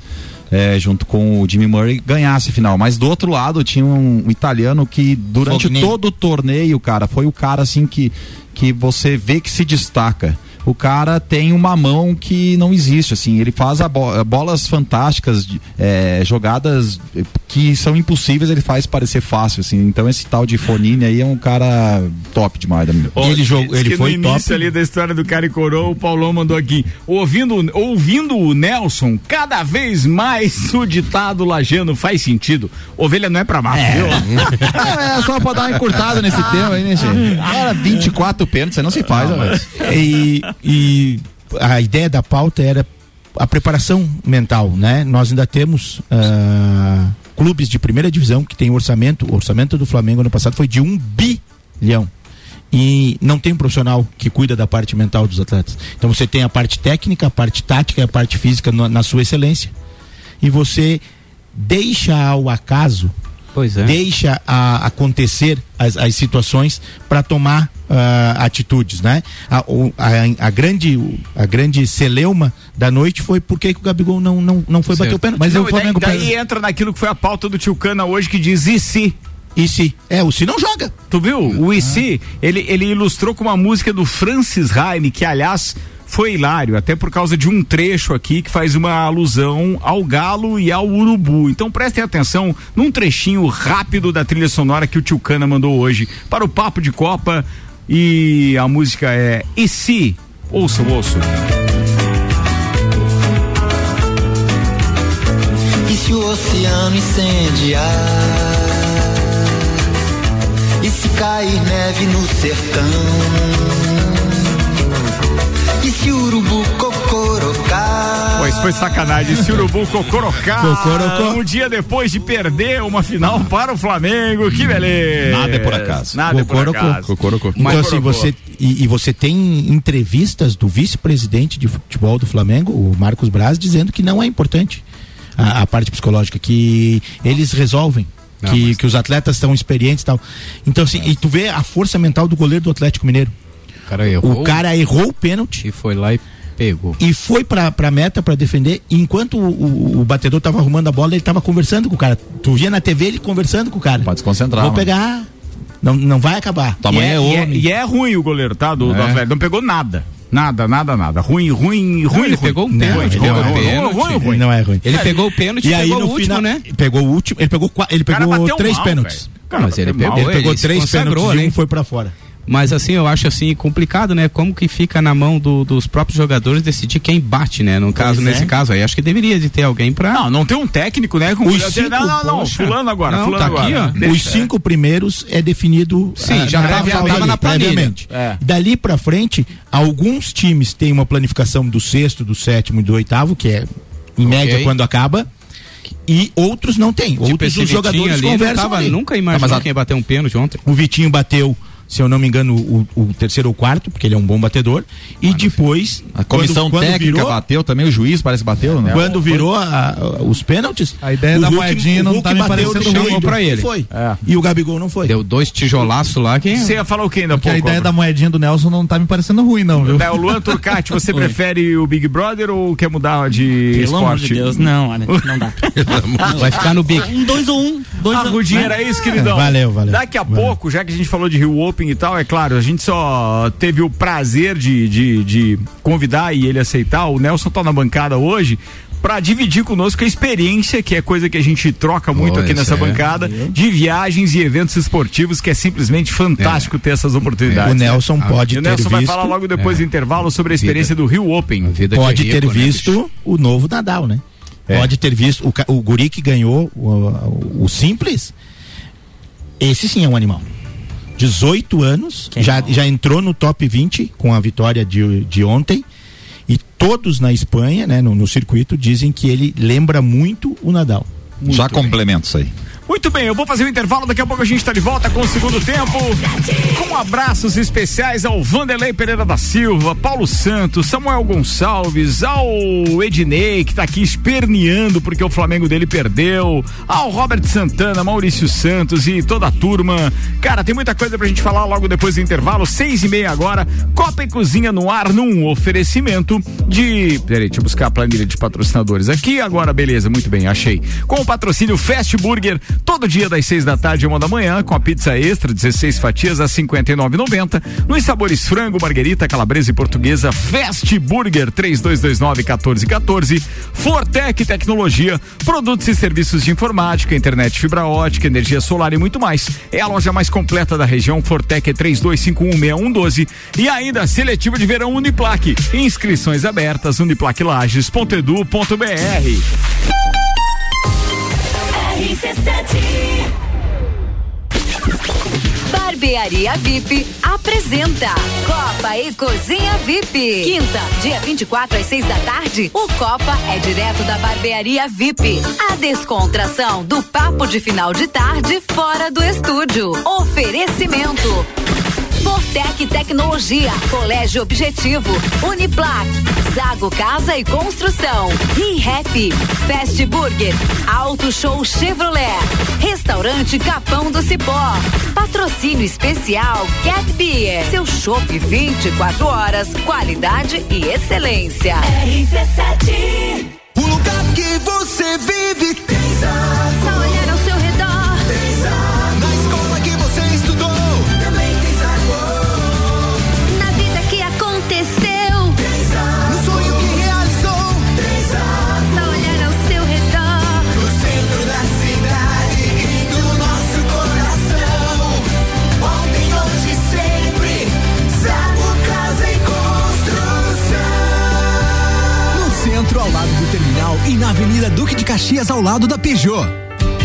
é, junto com o Jimmy Murray, ganhasse a final. Mas do outro lado tinha um, italiano que durante todo o torneio, cara, foi o cara assim que, que você vê que se destaca. O cara tem uma mão que não existe, assim, ele faz a bo- bolas fantásticas, de- é, jogadas que são impossíveis, ele faz parecer fácil, assim. Então esse tal de Fonini aí é um cara top demais da minha. Ó, Ele jogou- ele que foi no início top. ali da história do cara e coroa, o Paulão mandou aqui. Ouvindo, ouvindo o Nelson, cada vez mais o ditado lajano faz sentido. Ovelha não é pra mato, viu? É, só pra dar uma encurtada nesse tema aí, né, gente? Cara, 24 pênaltis, você não se faz, ó, velho. e, e a ideia da pauta era a preparação mental, né? Nós ainda temos ah, clubes de primeira divisão que tem orçamento, o orçamento do Flamengo ano passado foi de um bilhão. e não tem um profissional que cuida da parte mental dos atletas. Então você tem a parte técnica, a parte tática e a parte física no- na sua excelência. E você deixa ao acaso, é. deixa a- acontecer as, as situações para tomar ah, atitudes, né? A, o- a- a grande a grande celeuma da noite foi por que o Gabigol não não, não foi bater o pênalti. Mas o Flamengo daí, daí entra naquilo que foi a pauta do Tio Cana hoje que diz e se? E se? É, o se não joga. Tu viu? O e se, ele, ele ilustrou com uma música do Francis Raime, que aliás foi hilário, até por causa de um trecho aqui que faz uma alusão ao galo e ao urubu. Então prestem atenção num trechinho rápido da trilha sonora que o Tio Cana mandou hoje para o Papo de Copa. E a música é E se? Ouça o osso. E se o oceano incendiar? E se cair neve no sertão? E se o urubu cocorocar? Pois foi sacanagem. Se o Urubu Cocorocá, Cocorocó. um dia depois de perder uma final para o Flamengo, que beleza. Nada é por acaso. Nada é por acaso. Cocorocó. Então, assim, Cocorocó. você. E, e você tem entrevistas do vice-presidente de futebol do Flamengo, o Marcos Braz, dizendo que não é importante a, a parte psicológica, que eles resolvem. Não, que, mas- que os atletas estão experientes e tal. Então, assim, e tu vê a força mental do goleiro do Atlético Mineiro. O cara errou. O cara errou o pênalti E foi lá e pegou. e foi pra, pra meta pra defender. E enquanto o, o, o batedor tava arrumando a bola, ele tava conversando com o cara. Tu via na TV ele conversando com o cara. Pode se concentrar. Vou mano. pegar. Não, não vai acabar. Tamanho e, é, é e, é, homem. e é ruim o goleiro, tá? Do, do É. Atlético. Não pegou nada. Nada, nada, nada. Ruim, ruim, ruim. ele ruim. pegou um Não, pênalti. ele pegou não um é. pênalti. Ruim, ruim, Ele não é ruim. Ele pegou o pênalti E e aí pegou no o último, final, né? Pegou o último, ele pegou ele pegou três mal, pênaltis. cara Mas ele pegou, Ele pegou ele três pênaltis e um foi pra fora. Mas assim, eu acho assim complicado, né? Como que fica na mão do- dos próprios jogadores decidir quem bate, né? No caso, é. nesse caso aí, acho que deveria de ter alguém pra. Não, não tem um técnico, né? Com Os não, cinco, não, não, poxa. fulano agora, Não, fulano tá agora. aqui, ó. Deixa, Os cinco primeiros é definido Sim, ah, já tava- já previamente, tava na planilha. É. Dali pra frente, alguns times têm uma planificação do sexto, do sétimo e do oitavo, que é em média quando acaba. E outros não têm. Tipo, outros os jogadores ali, não conversam tava, ali. nunca imaginou Tá, mas a- quem ia bater um pênalti ontem. O Vitinho bateu, se eu não me engano, o, o terceiro ou quarto, porque ele é um bom batedor. E depois. A comissão quando, quando técnica virou, bateu também, o juiz parece que bateu, né? Quando virou a- a- os pênaltis. A ideia da Hulk- moedinha não tá me parecendo ruim. pra ele. Foi. É. E o Gabigol não foi. Deu dois tijolaços lá, quem. Você ia falar o que ainda Porque a pouco? ideia da moedinha do Nelson não tá me parecendo ruim, não, viu? É, o Luan Turcati, você prefere o Big Brother ou quer mudar de Pelo amor esporte? de Deus, não, olha, não dá. Vai ficar no Big. Um, dois ou um. Dois Ah, ou né? era isso, queridão. Valeu, valeu. Daqui a Valeu. pouco, já que a gente falou de Rio Open e tal, é claro, a gente só teve o prazer de, de, de convidar e ele aceitar. O Nelson tá na bancada hoje para dividir conosco a experiência, que é coisa que a gente troca muito Oh, aqui nessa é. bancada, de viagens e eventos esportivos, que é simplesmente fantástico ter essas oportunidades. O Nelson né? pode E o ter Nelson vai visto- falar logo depois É. do intervalo sobre a experiência do Rio Open. Vida Pode de ter rico, né, visto bicho? o novo Nadal, né? É. Pode ter visto o, o guri que ganhou o, o- o simples. Esse sim é um animal. 18 anos, já, já entrou no top 20 com a vitória de, de ontem. E todos na Espanha, né, no, no circuito, dizem que ele lembra muito o Nadal. Já complemento isso aí. Muito bem, eu vou fazer o intervalo, daqui a pouco a gente está de volta com o segundo tempo. Com abraços especiais ao Vanderlei Pereira da Silva, Paulo Santos, Samuel Gonçalves, ao Ednei, que está aqui esperneando porque o Flamengo dele perdeu, ao Robert Santana, Maurício Santos e toda a turma. Cara, tem muita coisa pra gente falar logo depois do intervalo, seis e meia agora, Copa e Cozinha no ar num oferecimento de... Peraí, deixa eu buscar a planilha de patrocinadores aqui, agora beleza, muito bem, achei. Com o patrocínio Fast Burger, todo dia das seis da tarde e uma da manhã, com a pizza extra, 16 fatias a 59,90. Nos sabores frango, marguerita, calabresa e portuguesa, Fast Burger 3229-1414. Fortec Tecnologia, produtos e serviços de informática, internet fibra ótica, energia solar e muito mais. É a loja mais completa da região, Fortec é 32516112 e ainda a seletiva de verão Uniplaque. Inscrições abertas, uniplaquilages.edu.br. Barbearia VIP apresenta Copa e Cozinha VIP. Quinta, dia 24 às 6 da tarde, o Copa é direto da Barbearia VIP. A descontração do papo de final de tarde fora do estúdio. Oferecimento. Fortec Tecnologia, Colégio Objetivo, Uniplac, Zago Casa e Construção, ReHap, Fast Burger, Auto Show Chevrolet, Restaurante Capão do Cipó, Patrocínio Especial Cat Beer, seu chopp 24 horas, qualidade e excelência. RC7 O lugar que você vive tem Ao lado da Peugeot.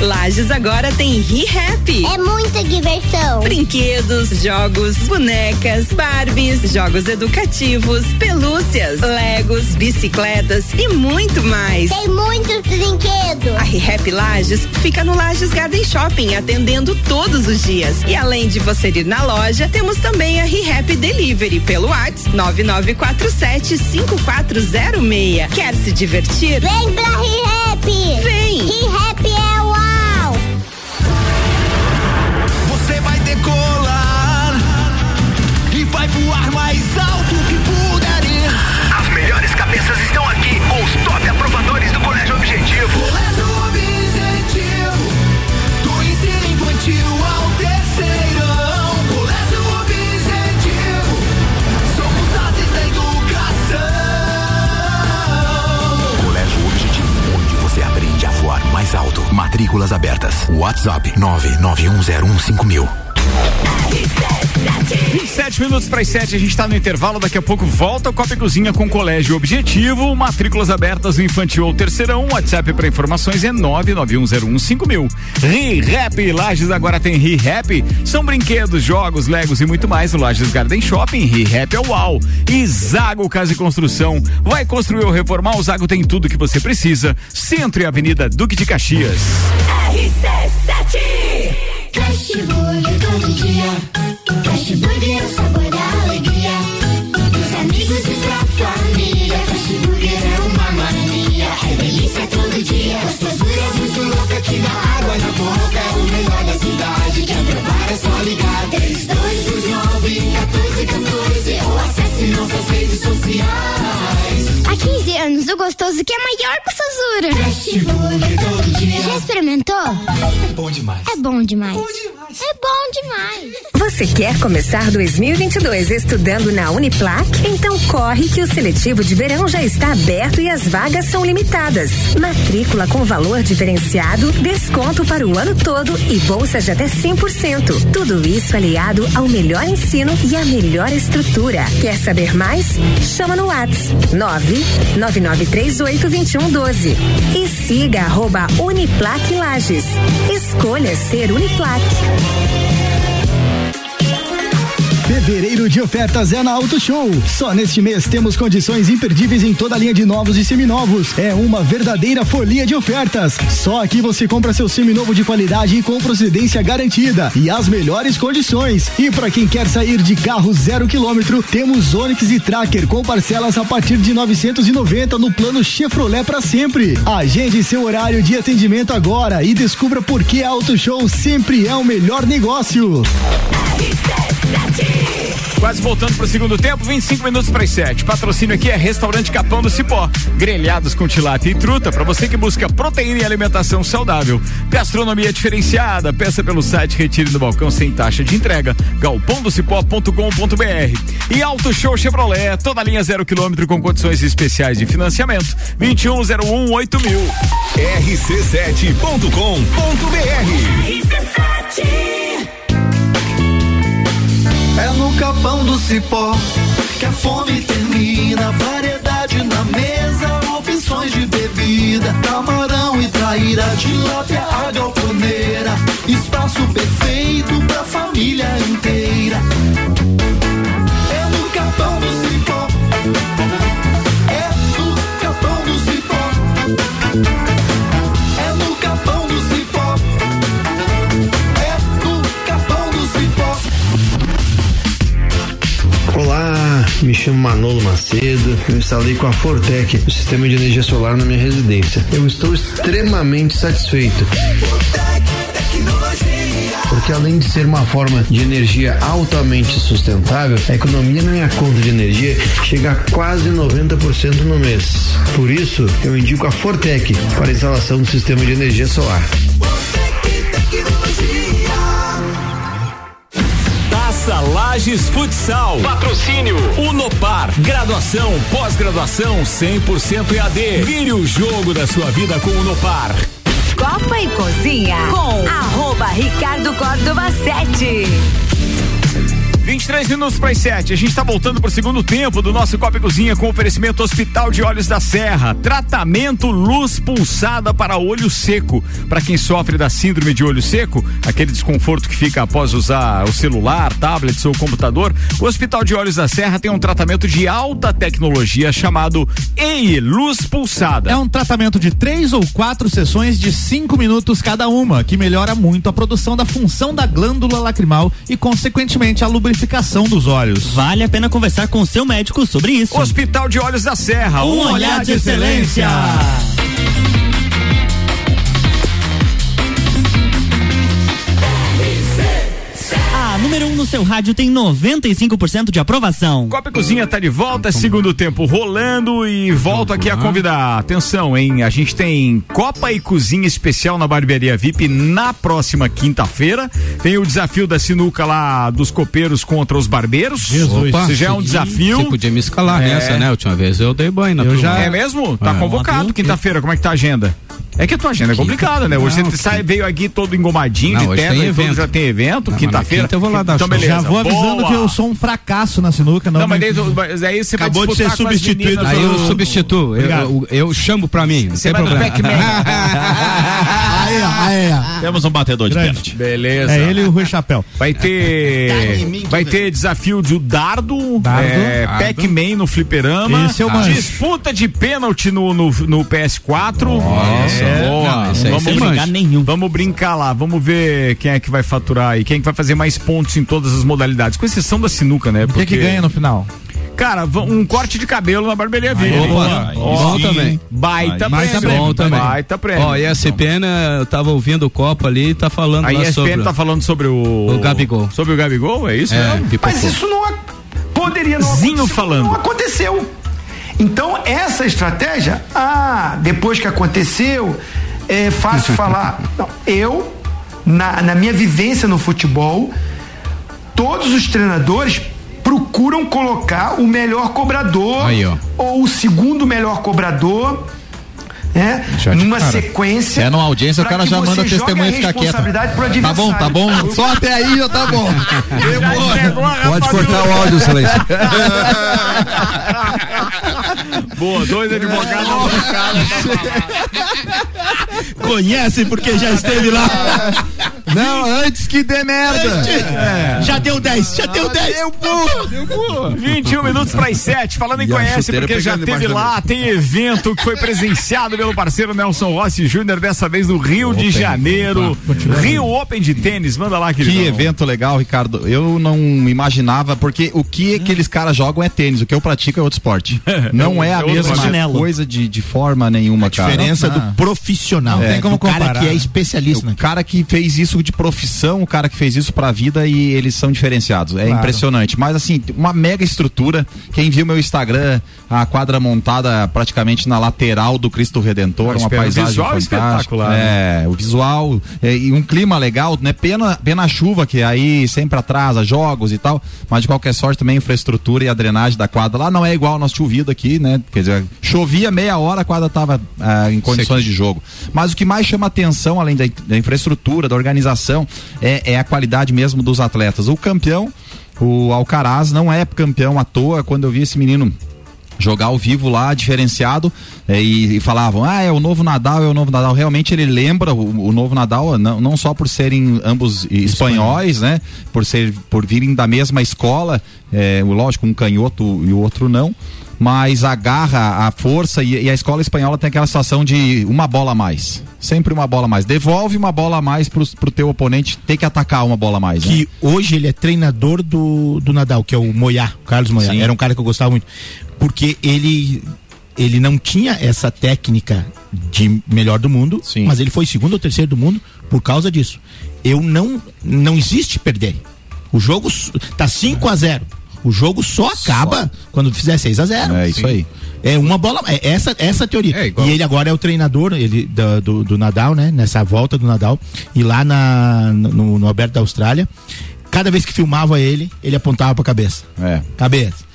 Lages agora tem ReHap. É muita diversão. Brinquedos, jogos, bonecas, Barbies, jogos educativos, pelúcias, Legos, bicicletas e muito mais. Tem muitos brinquedos. A ReHap Lages fica no Lages Garden Shopping, atendendo todos os dias. E além de você ir na loja, temos também a ReHap Delivery pelo WhatsApp 99475406. Quer se divertir? Vem pra ReHap. Vem. ReHap é Matrículas abertas. WhatsApp 991015000. 27 minutos para as 7, a gente está no intervalo. Daqui a pouco volta o Copa e Cozinha com Colégio Objetivo. Matrículas abertas no infantil ou terceirão. WhatsApp para informações é 991015000. Re-Rap Lages agora tem Re-Rap. São brinquedos, jogos, legos e muito mais no Lages Garden Shopping. Re-Rap é uau. E Zago Casa e Construção. Vai construir ou reformar? O Zago tem tudo que você precisa. Centro e Avenida Duque de Caxias. RC7 Fast Burger todo dia. Fast Burger é o sabor da alegria. Dos amigos e da família. Fast Burger é uma mania. É delícia todo dia. Gostosura muito louca que dá água na boca. É o melhor da cidade. Quer provar é só ligar. 3229 1414 ou acesse nossas redes sociais. Há 15 anos, o gostoso que é maior que o Sazura. Fast Burger todo dia. Já experimentou? É bom demais É bom demais. É bom demais. Você quer começar 2022 estudando na Uniplac? Então corre que o seletivo de verão já está aberto e as vagas são limitadas. Matrícula com valor diferenciado, desconto para o ano todo e bolsa de até 100%. Tudo isso aliado ao melhor ensino e à melhor estrutura. Quer saber mais? Chama no WhatsApp 999382112 e siga arroba Uniplac Lages. Escolha ser Uniplac. Fevereiro de ofertas é na Auto Show. Só neste mês temos condições imperdíveis em toda a linha de novos e seminovos. É uma verdadeira folia de ofertas. Só aqui você compra seu seminovo de qualidade e com procedência garantida e as melhores condições. E para quem quer sair de carro zero quilômetro, temos Onix e Tracker com parcelas a partir de 990 no plano Chevrolet para sempre. Agende seu horário de atendimento agora e descubra por que Auto Show sempre é o melhor negócio. Quase voltando para o segundo tempo, 25 minutos para as 7. Patrocínio aqui é Restaurante Capão do Cipó. Grelhados com tilápia e truta para você que busca proteína e alimentação saudável. Gastronomia diferenciada. Peça pelo site Retire do Balcão sem taxa de entrega. galpondocipó.com.br. E Auto Show Chevrolet, toda linha zero quilômetro com condições especiais de financiamento. 2101 8000. rc7.com.br. RC7 cipó que a fome termina. Variedade na mesa, opções de bebida. Camarão e traíra, tilápia, a galponeira. Espaço perfeito pra família inteira. Chamo Manolo Macedo. Eu instalei com a Fortec o sistema de energia solar na minha residência. Eu estou extremamente satisfeito. Porque além de ser uma forma de energia altamente sustentável, a economia na minha conta de energia chega a quase 90% no mês. Por isso, eu indico a Fortec para a instalação do sistema de energia solar. Lages Futsal. Patrocínio Unopar. Graduação, pós-graduação 100% EAD. Vire o jogo da sua vida com o Unopar. Copa e Cozinha com arroba Ricardo Córdova 7. 23 minutos para as 7. A gente está voltando para o segundo tempo do nosso Copa e Cozinha com oferecimento Hospital de Olhos da Serra. Tratamento luz pulsada para olho seco. Para quem sofre da síndrome de olho seco, aquele desconforto que fica após usar o celular, tablets ou computador, o Hospital de Olhos da Serra tem um tratamento de alta tecnologia chamado EI Luz Pulsada. É um tratamento de três ou quatro sessões de cinco minutos cada uma, que melhora muito a produção da função da glândula lacrimal e, consequentemente, a lubrificação dos olhos. Vale a pena conversar com o seu médico sobre isso. Hospital de Olhos da Serra, Um olhar de excelência. A número 1 um no seu rádio tem 95% de aprovação. Copa e Cozinha tá de volta, segundo tempo rolando e volto aqui a convidar. Atenção, hein? A gente tem Copa e Cozinha especial na Barbearia VIP na próxima quinta-feira. Tem o desafio da sinuca lá dos copeiros contra os barbeiros. Jesus. Isso já é um desafio. Você podia me escalar É. nessa, né? A última vez eu dei banho na turma. É mesmo? Tá É. convocado quinta-feira. Como é que tá a agenda? É que a tua agenda é complicada, né? Hoje Não, você sai, veio aqui todo engomadinho, Não, de terno, tem evento. já tem evento, quinta-feira. quinta eu vou lá dar então, beleza. Já vou avisando Boa. que eu sou um fracasso na sinuca. Não Não, mas daí, tu- mas aí você Acabou vai de ser substituído Aí eu substituo, eu, eu, eu chamo pra mim, Você vai no problema. Pac-Man. Aí, aí. Temos um batedor de pênalti. Beleza. É ele e o Rui Chapéu. Vai ter. Vai ter desafio de dardo, Dardo. é, Dardo. Pac-Man no fliperama. Esse eu manjo. Disputa de pênalti no, no, no PS4. Nossa, É, boa. não, vamos, brincar, nenhum. vamos brincar lá, vamos ver quem é que vai faturar e quem é que vai fazer mais pontos em todas as modalidades, com exceção da sinuca, né? O que que ganha no final? Cara, um corte de cabelo na barbearia VIP. Opa, bom também. Baita Baita prêmio. bom também. Baita prêmio. Ó, e a CPN, eu tava ouvindo o copo ali e tá falando A lá ESPN sobre... tá falando sobre o. O Gabigol. Sobre o Gabigol, é isso É, mesmo? pipocou. Mas isso não poderia não Zinho acontecer, falando. Não aconteceu. Então, essa estratégia, ah, depois que aconteceu, é fácil falar. Não, eu, na, na minha vivência no futebol, todos os treinadores procuram colocar o melhor cobrador Aí, ou o segundo melhor cobrador. Né, numa cara. sequência. Se é numa audiência, o cara já manda a ficar quieto. Tá bom, tá bom. Só até aí já tá bom. Pode cortar o áudio, excelência. Boa, dois advogados Conhece porque já esteve lá. Não, antes que dê merda. Já deu 10, já deu 10. Deu burro. 21 minutos para as 7. Falando em E a conhece, porque já teve lá, tem evento que foi presenciado pelo parceiro Nelson Rossi Júnior, dessa vez no Rio de Janeiro. Rio Open de tênis. Manda lá, querido. Que evento legal, Ricardo. Eu não imaginava, porque o que aqueles caras jogam é tênis, o que eu pratico é outro esporte. Não é a É outro mesma chinelo. coisa de, de forma nenhuma, cara. Diferença Não, do não. profissional. Não tem como do cara comparar, que é especialista. O cara que fez isso de profissão, o cara que fez isso pra vida e eles são diferenciados. É Claro. impressionante. Mas assim, uma mega estrutura. Quem viu meu Instagram, a quadra montada praticamente na lateral do Cristo Redentor, uma paisagem visual é espetacular, É, o visual é, e um clima legal, né? Pena, pena a chuva que aí sempre atrasa jogos e tal, mas de qualquer sorte também a infraestrutura e a drenagem da quadra lá não é igual ao nosso chovido aqui, né? Quer dizer, chovia meia hora, a quadra tava ah, em condições de jogo. Mas o que mais chama atenção, além da, da infraestrutura, da organização, é, é a qualidade mesmo dos atletas. O campeão, o Alcaraz, não é campeão à toa. Quando eu vi esse menino jogar ao vivo lá, diferenciado, eh, e, e falavam, ah, é o novo Nadal, é o novo Nadal. Realmente ele lembra o, o novo Nadal, não, não só por serem ambos espanhóis, né? Por ser, por virem da mesma escola, eh, o lógico, um canhoto e o outro não. Mas a garra, a força e, e a escola espanhola tem aquela situação de uma bola a mais. Sempre uma bola a mais. Devolve uma bola a mais pro, pro teu oponente ter que atacar uma bola a mais. né? Que hoje ele é treinador do, do Nadal, que é o Moyá, o Carlos Moyá. Sim. Era um cara que eu gostava muito. Porque ele ele não tinha essa técnica de melhor do mundo, mas ele foi segundo ou terceiro do mundo por causa disso. Eu não não existe perder. O jogo tá 5 a 0. O jogo só acaba quando fizer 6 a 0. É isso aí. É uma bola, é essa essa teoria. e ele agora é o treinador ele, da- do, do Nadal, né? Nessa volta do Nadal. E lá na, no, no Alberto da Austrália, cada vez que filmava ele, ele apontava pra cabeça. É. Cabeça.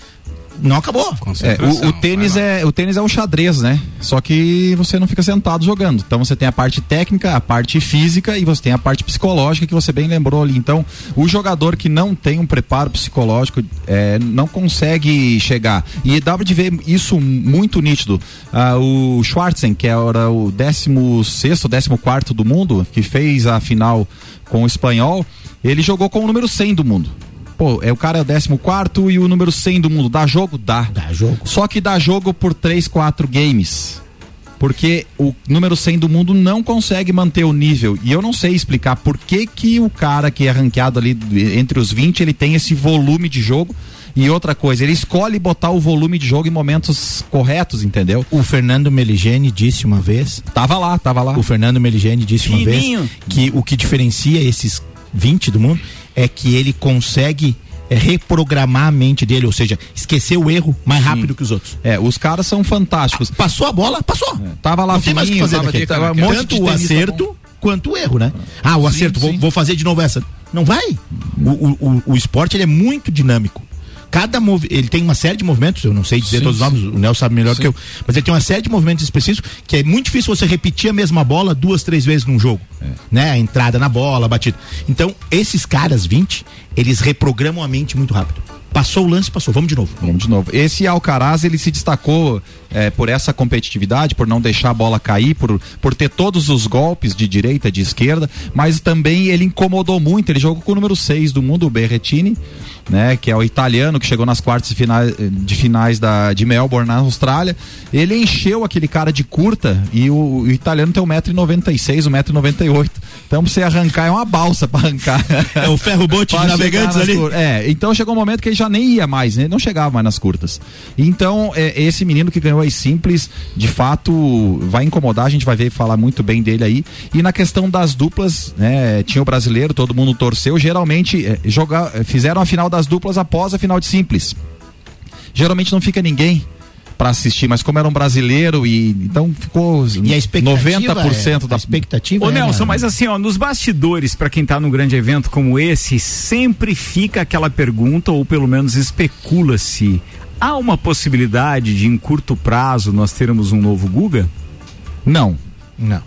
Não acabou. É, o, o tênis é o tênis é um xadrez, né? Só que você não fica sentado jogando. Então você tem a parte técnica, a parte física e você tem a parte psicológica que você bem lembrou ali. Então o jogador que não tem um preparo psicológico é, não consegue chegar. E dá de ver isso muito nítido. Ah, o Schwarzen, que era o 16 ou 14 do mundo, que fez a final com o espanhol, ele jogou com o número 100 do mundo. Pô, é o cara é o 14 e o número 100 do mundo. Dá jogo? Dá. Dá jogo. Só que dá jogo por 3, 4 games. Porque o número 100 do mundo não consegue manter o nível. E eu não sei explicar por que, que o cara que é ranqueado ali entre os 20, ele tem esse volume de jogo. E outra coisa, ele escolhe botar o volume de jogo em momentos corretos, entendeu? O Fernando Meligeni disse uma vez. Tava lá, tava lá. O Fernando Meligeni disse uma Fininho. vez que o que diferencia esses 20 do mundo é que ele consegue é, reprogramar a mente dele, ou seja, esquecer o erro mais rápido que os outros. É, os caras são fantásticos. Passou a bola, passou. Tava lá Não tem mais que fininho, fazer tava- daqui. tava um monte Tanto o tenista acerto quanto o erro, né? Ah, o Sim, acerto, vou, sim. vou fazer de novo essa. Não vai. O, o, o, o esporte ele é muito dinâmico. Cada ele tem uma série de movimentos, eu não sei dizer Sim, todos os nomes, o Nelson sabe melhor Sim. que eu, mas ele tem uma série de movimentos específicos que é muito difícil você repetir a mesma bola duas, três vezes num jogo. É. Né? A entrada na bola, a batida. Então, esses caras 20, eles reprogramam a mente muito rápido. Passou o lance, passou, vamos de novo. Vamos de novo. Esse Alcaraz, ele se destacou eh, por essa competitividade, por não deixar a bola cair, por, por ter todos os golpes de direita, de esquerda, mas também ele incomodou muito. Ele jogou com o número 6 do mundo, o Berrettini, né, que é o italiano que chegou nas quartas de finais, de finais da, de Melbourne, na Austrália. Ele encheu aquele cara de curta e o, o italiano tem 1,96m, 1,98m. Então, pra você arrancar, é uma balsa pra arrancar. É o ferro bote de navegantes ali. cur- É, então chegou um momento que ele já nem ia mais, né? Ele não chegava mais nas curtas. Então, é, esse menino que ganhou as simples, de fato, vai incomodar, a gente vai ver falar muito bem dele aí. E na questão das duplas, né? Tinha o brasileiro, todo mundo torceu. Geralmente, é, jogar, fizeram a final das duplas após a final de simples. Geralmente não fica ninguém pra assistir, mas como era um brasileiro e então ficou E a expectativa 90% é- da a expectativa Ô é, Nelson, né? mas assim, ó, nos bastidores, pra quem tá num grande evento como esse, sempre fica aquela pergunta, ou pelo menos especula-se. Há uma possibilidade de, em curto prazo, nós termos um novo Guga? Não. Não.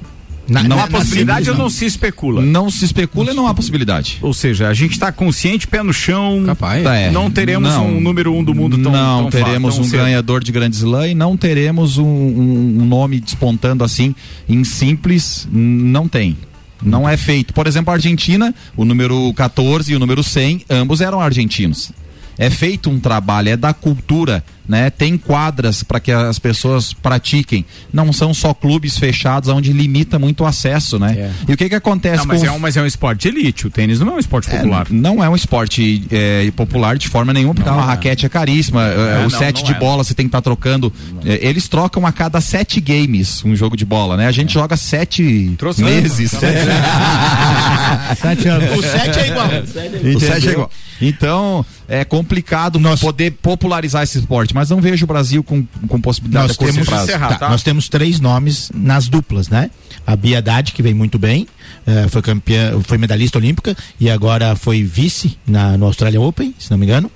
Não há possibilidade ou não se especula? Não se especula e não há possibilidade. Ou seja, a gente está consciente, pé no chão. Capaz. É. Não teremos Não. um número um do mundo tão Não tão teremos tão um cedo. ganhador de Grand Slam e não teremos um, um- um nome despontando assim em simples. Não tem. Não é feito. Por exemplo, a Argentina, o número 14 e o número 100, ambos eram argentinos. É feito um trabalho, é da cultura, né? Tem quadras para que as pessoas pratiquem. Não são só clubes fechados onde limita muito o acesso, né? E o que que acontece Não, mas, com é um, mas é um esporte elite. O tênis não é um esporte popular. é, não é um esporte é, popular de forma nenhuma, porque uma raquete é caríssima. é, É, o não, set não de é. bola você tem que estar trocando. É, eles trocam a cada sete games um jogo de bola, né? A gente joga sete Trouxe meses. Sete anos. O sete é igual. O sete é igual. Então, é complicado poder popularizar esse esporte, mas não vejo o Brasil com, com possibilidade Nós de temos, prazo. tá, nós temos três nomes nas duplas, né? A Bia Haddad, que vem muito bem, eh, foi campeã, foi medalhista olímpica e agora foi vice na, no Australian Open, se não me engano.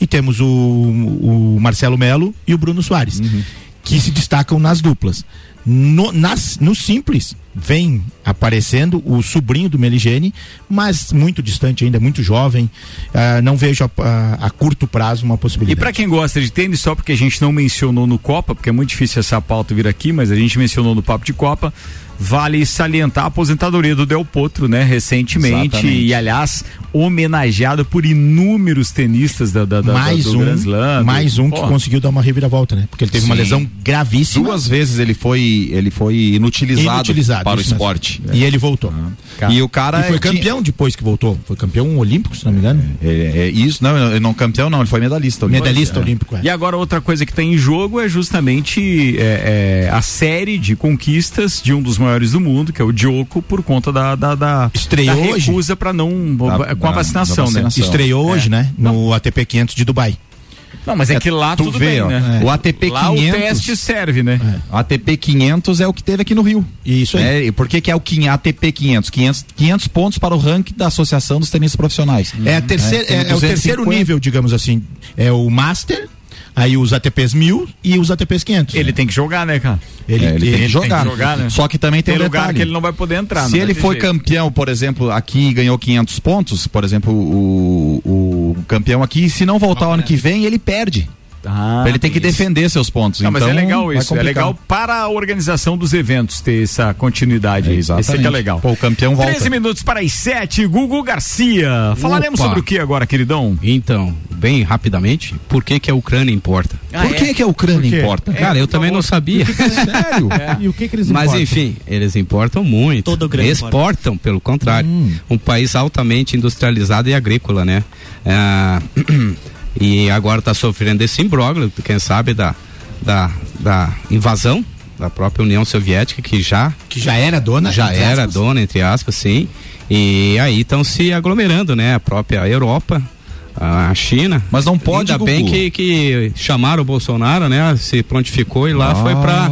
E temos o, o Marcelo Melo e o Bruno Soares, Uhum. que se destacam nas duplas. No, nas, no simples, vem aparecendo o sobrinho do Meligene, mas muito distante ainda, muito jovem. Ah, não vejo a, a- a curto prazo uma E possibilidade. pra quem gosta de tênis, só porque a gente não mencionou no Copa, porque é muito difícil essa pauta vir aqui, mas a gente mencionou no Papo de Copa, vale salientar a aposentadoria do Del Potro, né, recentemente, Exatamente. e aliás, homenageado por inúmeros tenistas da, da, da mais do um, Grand Slam. mais um que Porra. conseguiu dar uma reviravolta, né? Porque ele teve uma Sim. lesão gravíssima. Duas vezes ele foi, ele foi inutilizado, Inutilizado, para o esporte. E ele voltou. E o cara E foi tinha- campeão depois que voltou. Foi campeão olímpico, se não me engano. É, é isso, não, não campeão não, ele foi medalhista. olímpico. Medalhista É. olímpico, é. E agora outra coisa que está em jogo é justamente é, é, a série de conquistas de um dos maiores do mundo, que é o Djoko, por conta da, da, da, Estreou da hoje? recusa para não com a da- vacinação, da né? vacinação. Estreou hoje, né? No ATP 500 de Dubai. Não, mas é que lá Tu tudo vê, bem, ó, né? o ATP lá 500 o teste serve, né? O ATP 500 é o que teve aqui no Rio. Isso aí. É, e por que, que é o quin- ATP 500? 500? 500 pontos para o ranking da Associação dos Tenistas Profissionais. É, a terceira, é, é o terceiro 250. nível, digamos assim. É o Master, aí os ATPs 1000 e os ATPs 500. Ele tem que jogar, né, cara? Ele, É, ele tem que jogar. né? Só que também tem, Tem um lugar detalhe. que ele não vai poder entrar. Se ele foi jeito. campeão, por exemplo, aqui e ganhou 500 pontos, por exemplo, o, o campeão aqui, se não voltar o ano que vem, ele perde. Ah, ele tem que isso. defender seus pontos. Não, mas então, é legal vai isso. É legal para a organização dos eventos ter essa continuidade. aí. Esse aqui é exatamente. legal. Pô, o campeão volta. 13 minutos para as 7, Gugu Garcia. Falaremos Opa. sobre o que agora, queridão? Então, bem rapidamente, por que que a Ucrânia importa? Ah, Por que, que a Ucrânia importa? Cara, eu também não sabia. Sério? E o que que eles Mas importam? enfim, eles importam muito. Todo grande Exportam, pelo contrário. Um país altamente industrializado e agrícola, né? Ah, e agora está sofrendo esse imbróglio, quem sabe, da, da, da invasão da própria União Soviética, que já, Que já era dona. já era aspas. dona, entre aspas, sim. E aí estão se aglomerando, né? A própria Europa, a China. Mas não pode, Ainda bem Gugu. que, que chamaram o Bolsonaro, né? Se prontificou e lá Ah, foi para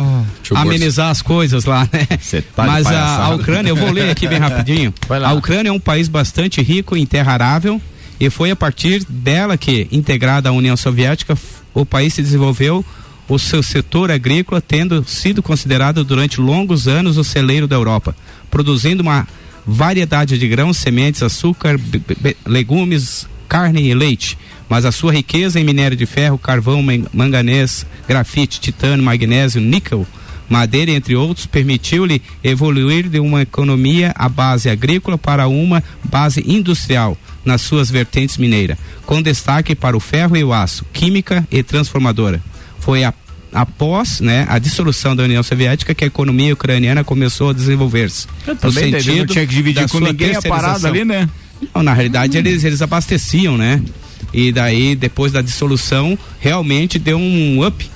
amenizar as coisas lá, né? Tá Mas a, a Ucrânia, eu vou ler aqui bem rapidinho. A Ucrânia é um país bastante rico em terra arável e foi a partir dela que, integrada à União Soviética, o país se desenvolveu o seu setor agrícola, tendo sido considerado durante longos anos o celeiro da Europa, produzindo uma variedade de grãos, sementes, açúcar, legumes, carne e leite. Mas a sua riqueza em minério de ferro, carvão, man- manganês, grafite, titânio, magnésio, níquel, madeira, entre outros, permitiu-lhe evoluir de uma economia à base agrícola para uma base industrial nas suas vertentes mineiras, com destaque para o ferro e o aço, química e transformadora. Foi a, após né, a dissolução da União Soviética que a economia ucraniana começou a desenvolver-se. No não tinha que dividir com ninguém a parada ali, né? Não, na realidade eles, eles abasteciam, né? E daí, depois da dissolução, realmente deu um up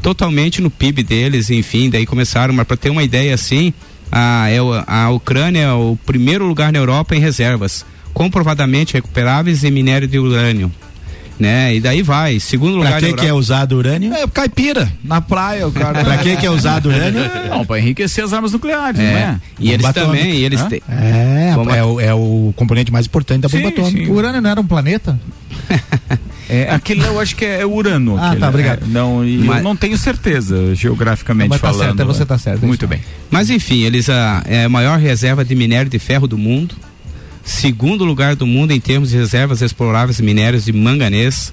totalmente no PIB deles, enfim, daí começaram, mas para ter uma ideia assim, a, é a Ucrânia é o primeiro lugar na Europa em reservas, comprovadamente recuperáveis em minério de urânio. Né? E daí vai, segundo lugar Pra que, que é usado urânio? É, caipira, na praia, o cara. Pra que, que é usado urânio? Não, para enriquecer as armas nucleares, É, não é? E eles Bomba também, atômica. e eles têm. É, Bomba- é o, é o componente mais importante da bomba Sim, atômica. sim. O Urânio não era um planeta? É, aquele eu acho que é Urano. Ah, aquele, tá, obrigado. é, não, e Mas- eu não tenho certeza, geograficamente Mas tá falando. certo, é você tá certo, é Muito bem. Mas enfim, eles a, é a maior reserva de minério de ferro do mundo, segundo lugar do mundo em termos de reservas exploráveis de minérios de manganês.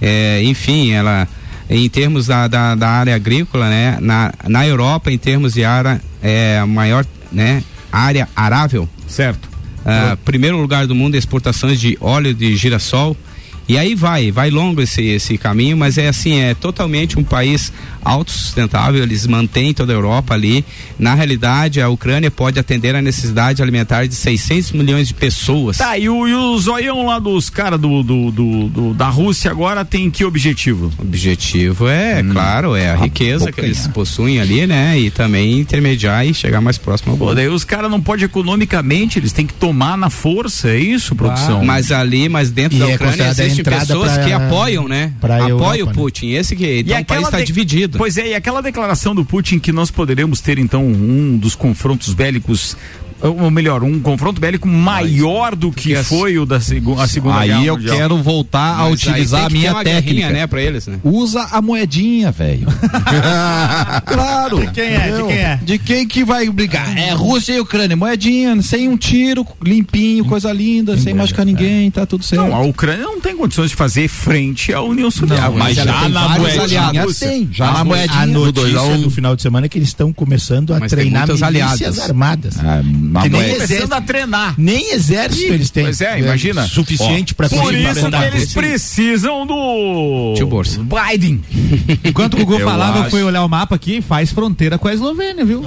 É, enfim, ela em termos da, da, da área agrícola, né? Na, na Europa, em termos de área, é a maior né, área arável. Certo. Ah, primeiro lugar do mundo em exportações de óleo de girassol. E aí vai, vai longo esse, esse caminho, mas é assim, é totalmente um país autossustentável, eles mantêm toda a Europa ali. Na realidade, a Ucrânia pode atender a necessidade alimentar de 600 milhões de pessoas. Tá, e o, e o zoião lá dos caras do, do, do- do- da Rússia agora tem que objetivo? O objetivo é, claro, é a riqueza que eles possuem ali, né? E também intermediar e chegar mais próximo ao Pô, daí os caras não podem economicamente, eles têm que tomar na força, é isso, produção? Mas ali, mas dentro E da é Ucrânia a existem entrada pessoas pra- que apoiam, né? pra Apoiam Europa, o né? Putin. Esse que então o país está de- dividido. Pois é, e aquela declaração do Putin que nós poderemos ter então um dos confrontos bélicos ou melhor, um confronto bélico maior do que foi o da segu- a Segunda Guerra Aí eu Mundial. quero voltar a Mas aí utilizar a minha técnica. né, pra eles, né? Usa a moedinha, velho. claro. De quem é? De quem é? De quem que vai brigar? É Rússia e Ucrânia. Moedinha, sem um tiro, limpinho, coisa linda, sem machucar ninguém, tá tudo certo. Não, a Ucrânia não tem condições de fazer frente à União Soviética. mas já na moedinha tem. Já na moedinha. A notícia do final de semana é que eles estão começando a treinar milícias aliadas. armadas. Ah, que nem Começando exército, a treinar. nem exército eles têm. Pois é, imagina. Suficiente para Por isso que eles precisam do Tio Bolsa. Biden. Enquanto o Gugu Eu falava, eu acho. fui olhar o mapa aqui, faz fronteira com a Eslovênia, viu?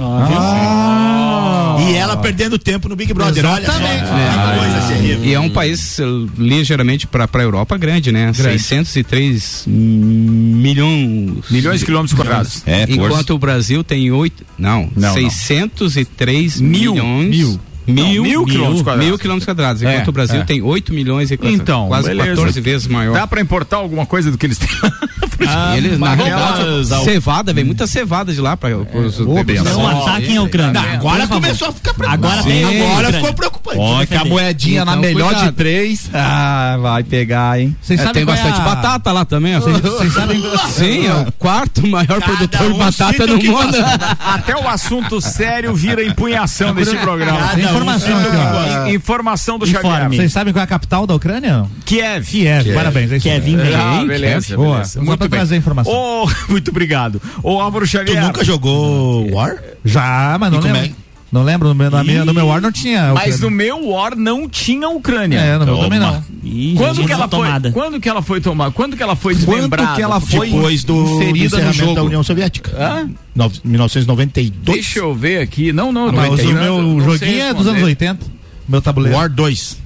E ela perdendo tempo no Big Brother. Olha só. Exatamente. Que coisa terrível. E é um país eh, ligeiramente para a Europa grande, né? Grande. 603 milhões Milhões de quilômetros quadrados. É, Enquanto força. o Brasil tem oito, não, Não, 603 Mil. milhões. Mil. Mil, Não, mil quilômetros quadrados. mil quilômetros quadrados, É, enquanto o Brasil é. tem 8 milhões e quase- Então, quase beleza. 14 vezes maior. Dá pra importar alguma coisa do que eles têm? E eles, na realidade, vamos lá. cevada, vem muita cevada de lá para os Não ataquem a Ucrânia. Não, agora começou a ficar preocupante. Agora tem Agora Ucrânia. ficou preocupante. Ó, que a moedinha na Então, melhor cuidado. de três. Ah, vai pegar, hein? Vocês É, sabem tem é bastante a- batata lá também, ó. Vocês sabem. Sim, é o quarto maior produtor de um batata cita no o que mundo. Até o assunto sério vira empunhação deste programa. Informação aqui, ó. In- Informação do. Xavier. Vocês sabem qual é a capital da Ucrânia? Kiev. Kiev, parabéns. É isso mesmo. bem. Ah, beleza, Boa. beleza. Só Muito pra bem. trazer a informação. Ô, muito obrigado. Ô, Álvaro Tu Xavier. nunca jogou War? Já, mas não lembro. É? Não lembro, no meu, na minha, no meu War não tinha. Mas no meu War não tinha Ucrânia. É, no meu também não. Ih, Quando que ela foi? tomada. Quando que ela foi tomada? Quando que ela foi desmembrada? que ela foi Depois do, do inserida no encerramento jogo? da União Soviética. Hã? No- 1992. Deixa eu ver aqui. Não, não, Ah, não. mas o meu joguinho é dos anos 80. Meu tabuleiro. War 2.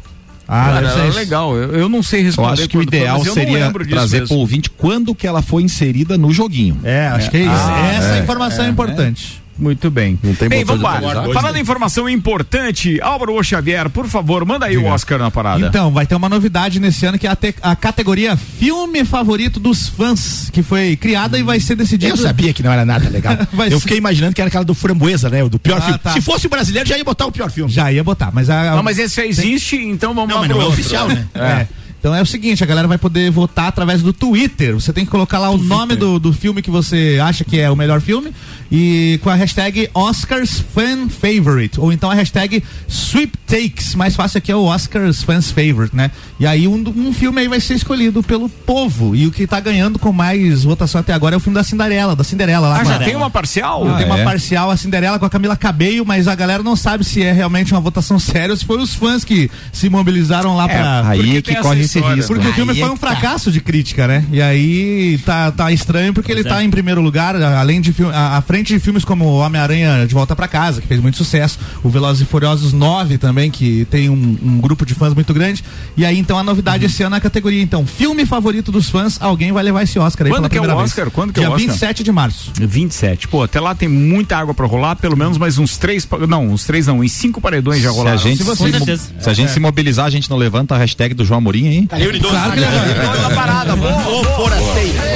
Ah, Cara, era legal. Eu, eu não sei Eu responder. acho que o quando foi, ideal eu não seria trazer mesmo. pro ouvinte quando que ela foi inserida no joguinho. É, acho que é isso. Ah, Essa é, informação é, importante. Muito bem. Não tem Bem, vamos lá. Falando em informação importante, Álvaro Xavier, por favor, manda aí o Oscar na parada. Então, vai ter uma novidade nesse ano que é a, te- a categoria Filme Favorito dos Fãs, que foi criada e vai ser decidido. Eu sabia que não era nada legal. Eu fiquei imaginando que era aquela do Framboesa, né? O do pior Ah, filme. tá. Se fosse o brasileiro, já ia botar o pior filme. Já ia botar, mas a. Não, mas esse já existe, então vamos Não, mas não é oficial, né? É. Então é o seguinte, a galera vai poder votar através do Twitter. Você tem que colocar lá o nome do, do filme que você acha que é o melhor filme e com a hashtag Oscars Fan Favorite ou então a hashtag Sweeptakes. Mais fácil aqui é o Oscars Fans Favorite, né? E aí um, um filme aí vai ser escolhido pelo povo e o que tá ganhando com mais votação até agora é o filme da Cinderela, da Cinderela lá. Ah, já tem uma parcial? tem uma é? parcial, a Cinderela com a Camila Cabello, mas a galera não sabe se é realmente uma votação séria ou se foi os fãs que se mobilizaram lá pra. Aí Porque é que tem corre esse história. risco. Porque o filme Aí foi é um tá. fracasso de crítica, né? E aí tá, tá estranho porque ele Pois é. tá em primeiro lugar, além de filme, à frente de filmes como Homem-Aranha de Volta pra Casa, que fez muito sucesso, o Velozes e Furiosos 9 também, que tem um, um grupo de fãs muito grande. E aí então a novidade Uhum. esse ano é a categoria, então, filme favorito dos fãs, alguém vai levar esse Oscar aí Quando pela que é o primeira vez. Oscar? Quando que é Dia o Oscar? 27 de março. 27. Pô, até lá tem muita água pra rolar, pelo menos mais uns três. Não, uns três não, uns cinco paredões já Se a rolaram. gente, Se se, a gente se mobilizar, a gente não levanta a hashtag do João Amorim, hein? Tá livre de Claro que levanta. Toda parada, boa. Ô, forasteiro.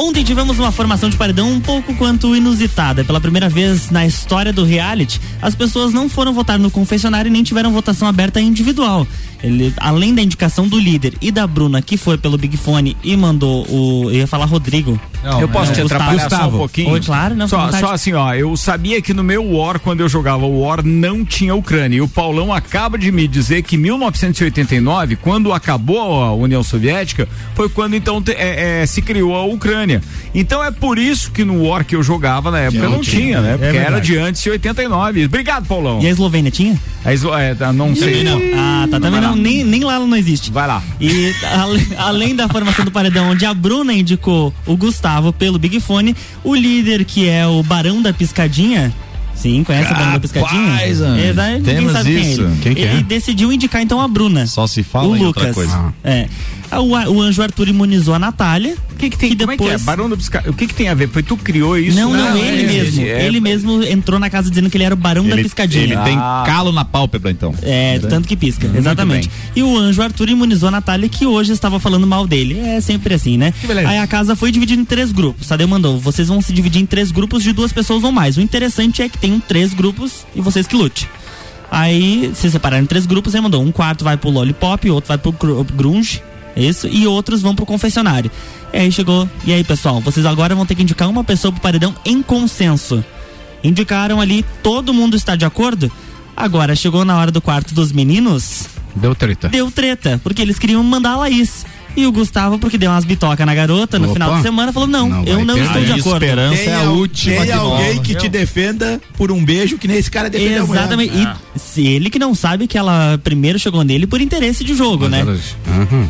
Ontem tivemos uma formação de paredão um pouco quanto inusitada. Pela primeira vez na história do reality, as pessoas não foram votar no confessionário e nem tiveram votação aberta individual. Ele, além da indicação do líder e da Bruna, que foi pelo Big Fone e mandou o. Eu ia falar Rodrigo. eu posso te Gustavo. atrapalhar só um Gustavo. pouquinho? Oi, claro, não, Só, só assim, ó, eu sabia que no meu War, quando eu jogava o War, não tinha Ucrânia. E o Paulão acaba de me dizer que em 1989, quando acabou a União Soviética, foi quando então te- é, é, se criou a Ucrânia. Então é por isso que no War que eu jogava na época não, tinha, né? Porque era verdade. de antes de 89. Obrigado, Paulão. E a Eslovênia tinha? A Eslo- é, tá, não sei. Ah, tá. Também não, nem, nem lá ela não existe. Vai lá. E além da formação do paredão, onde a Bruna indicou o Gustavo pelo Big Fone, o líder, que é o Barão da Piscadinha. Sim, conhece o Barão da Piscadinha? Exato, ninguém temos sabe quem é isso. ele. Quem que ele é? decidiu indicar então a Bruna. Só se fala o em outra Lucas. coisa. É. O, o Anjo Arthur imunizou a Natália. O que, que tem? Como é que é? Barão do Bisca... O que, que tem a ver? Foi tu que criou isso? Não, não, ele é, mesmo. é, Ele mesmo entrou na casa dizendo que ele era o Barão da Ele, Piscadinha. ele tem Ah. calo na pálpebra, então. É, tanto que pisca, Muito exatamente. bem. E o anjo Arthur imunizou a Natália, que hoje estava falando mal dele. É sempre assim, né? beleza. Aí a casa foi dividida em três grupos. Tadeu mandou, vocês vão se dividir em três grupos de duas pessoas ou mais. O interessante é que tem três grupos e vocês que lute. Aí se separaram em três grupos, ele mandou um quarto vai pro Lollipop, outro vai pro gru- Grunge, isso, e outros vão pro confessionário. E aí chegou, e aí pessoal, vocês agora vão ter que indicar uma pessoa pro paredão em consenso. Indicaram ali, todo mundo está de acordo? Agora chegou na hora do quarto dos meninos, Deu treta. deu treta, porque eles queriam mandar a Laís. E o Gustavo, porque deu umas bitocas na garota no Opa. final de semana, falou: não, Não eu não estou de A acordo. esperança é a Tem última Tem alguém que te defenda por um beijo que nem esse cara defendeu a mulher. Exatamente. Ah. E se ele que não sabe que ela primeiro chegou nele por interesse de jogo, né?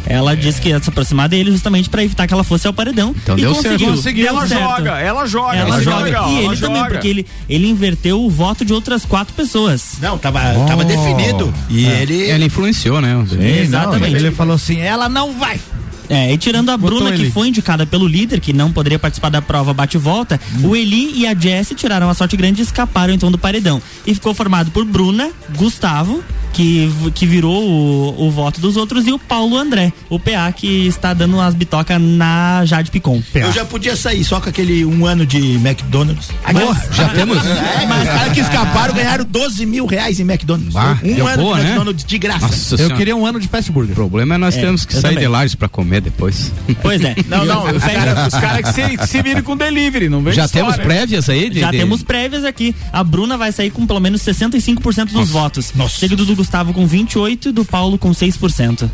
Ela disse que ia se aproximar dele justamente pra evitar que ela fosse ao paredão. Então e deu certo. conseguiu. Conseguiu. Deu Ela certo. joga, ela joga, Ela é joga. legal, e ela ele também, joga. porque ele, ele inverteu o voto de outras quatro pessoas. Não, tava, tava definido. E ele. Ele influenciou, né? Exatamente. Ele falou assim: ela não vai. É, e tirando a Bruna, ele. que foi indicada pelo líder, que não poderia participar da prova bate e volta, o Eli e a Jessie tiraram a sorte grande e escaparam então do paredão. E ficou formado por Bruna, Gustavo, que, que virou o, o voto dos outros, e o Paulo André, o PA, que está dando umas bitocas na Jade Picon. Eu já podia sair só com aquele um ano de McDonald's. Mas- já temos? É, mas os caras que escaparam ganharam 12 mil reais em McDonald's. Bah, um ano boa, de né? McDonald's de graça. Nossa Senhora. um ano de fast burger. O problema é nós É, temos que eu sair também. de Lages pra comer depois. Pois é. Não, não, os caras cara que se, que se virem com delivery, não vem Já história. temos prévias aí? De, Já de- temos prévias aqui. A Bruna vai sair com pelo menos 65% dos votos. Seguido do Gustavo com 28% e do Paulo com 6%.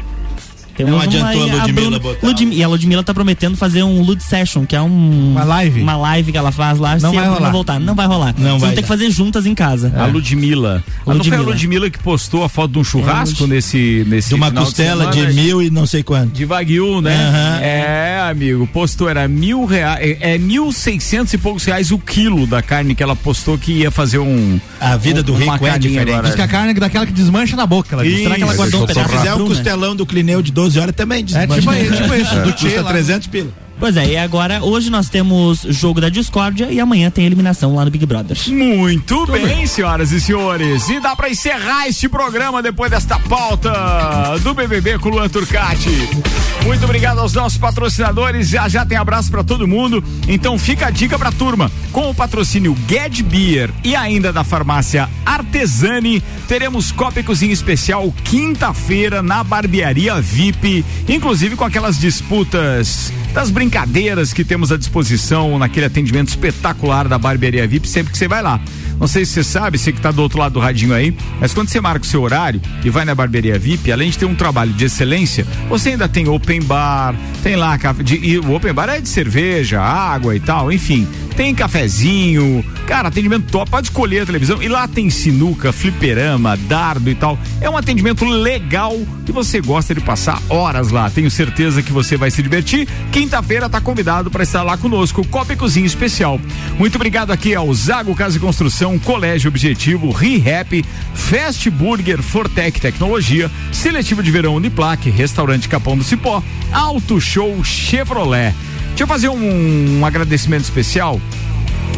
Temos Não uma adiantou aí, a Ludmilla botar. E a Ludmilla tá prometendo fazer um Lud Session, que é um. Uma live? Uma live que ela faz lá. Não se vai rolar. voltar. Não vai rolar. Não Vocês vai vão ter que fazer juntas em casa. A Ludmilla. Ah, não foi a Ludmilla. Ludmilla que postou a foto de um churrasco É, nesse, nesse. De uma final costela de, semana? mil e não sei quanto. De Wagyu, né? Aham. É, amigo, postou, era mil reais, é, é mil seiscentos e poucos reais o quilo da carne que ela postou que ia fazer um... A vida do um- uma rico é diferente. agora. Diz que a carne é daquela que desmancha na boca. Ela diz. Será que ela guardou um Se pedaço fizer da o costelão do Clineu de 12 horas também É tipo, desmancha. tipo isso. Do tchê Custa lá. 300 pila. Pois é, e agora, hoje nós temos jogo da discórdia e amanhã tem eliminação lá no Big Brother. Muito bem, senhoras e senhores. E dá pra encerrar este programa depois desta pauta do BBB com o Luan Turcati. Muito obrigado aos nossos patrocinadores. Já já tem abraço pra todo mundo. Então fica a dica pra turma. Com o patrocínio Get Beer e ainda da farmácia Artesani, teremos Copa e Cozinha Especial quinta-feira na Barbearia VIP, inclusive com aquelas disputas das brincadeiras que temos à disposição naquele atendimento espetacular da Barbearia VIP sempre que você vai lá. Não sei se você sabe, você que está do outro lado do radinho aí, mas quando você marca o seu horário e vai na Barbearia VIP, além de ter um trabalho de excelência, você ainda tem open bar, tem lá café de, e o open bar é de cerveja, água e tal, enfim, tem cafezinho, cara, atendimento top, pode escolher a televisão e lá tem sinuca, fliperama, dardo e tal. É um atendimento legal e você gosta de passar horas lá. Tenho certeza que você vai se divertir. Quinta-feira tá convidado para estar lá conosco, Copa e Cozinha Especial. Muito obrigado aqui ao Zago Casa e Construção, Colégio Objetivo, ReHap, Fast Burger, Fortec Tecnologia, Seletivo de Verão Uniplaque, Restaurante Capão do Cipó, Auto Show Chevrolet. Deixa eu fazer um, um agradecimento especial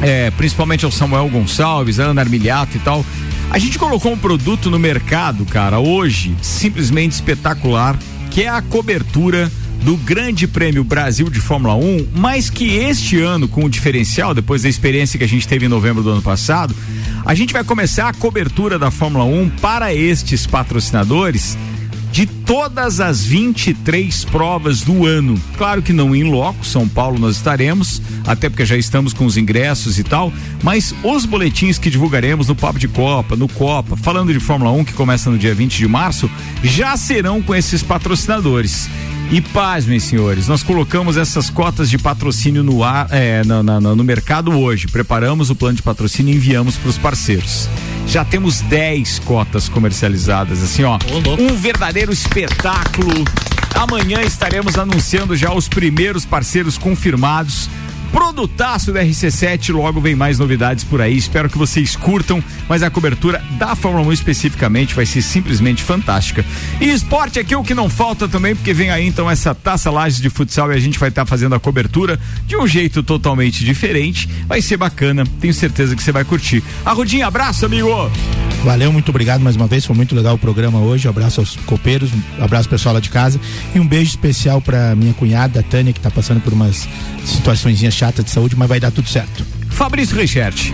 é, principalmente ao Samuel Gonçalves, Ana Armiliato e tal. A gente colocou um produto no mercado, cara, hoje, simplesmente espetacular, que é a cobertura do Grande Prêmio Brasil de Fórmula 1, mas que este ano, com o diferencial, depois da experiência que a gente teve em novembro do ano passado, a gente vai começar a cobertura da Fórmula 1 para estes patrocinadores de todas as 23 provas do ano. Claro que não em loco, São Paulo nós estaremos, até porque já estamos com os ingressos e tal, mas os boletins que divulgaremos no Papo de Copa, no Copa, falando de Fórmula 1 que começa no dia 20 de março, já serão com esses patrocinadores. E pasmem, senhores, nós colocamos essas cotas de patrocínio no ar, é, na- na- no mercado hoje. Preparamos o plano de patrocínio e enviamos para os parceiros. Já temos 10 cotas comercializadas, assim, ó. Um verdadeiro espetáculo. Amanhã estaremos anunciando já os primeiros parceiros confirmados Produtaço da RC7, logo vem mais novidades por aí. Espero que vocês curtam, mas a cobertura da Fórmula 1 especificamente vai ser simplesmente fantástica. E esporte aqui é o que não falta também, porque vem aí então essa taça Lages de futsal e a gente vai estar fazendo a cobertura de um jeito totalmente diferente. Vai ser bacana, tenho certeza que você vai curtir. Arrudinha, abraço, amigo! Valeu, muito obrigado mais uma vez. Foi muito legal o programa hoje. Abraço aos copeiros, um abraço pessoal lá de casa e um beijo especial para minha cunhada, a Tânia, que tá passando por umas situações chatas de saúde, mas vai dar tudo certo. Fabrício Reichert.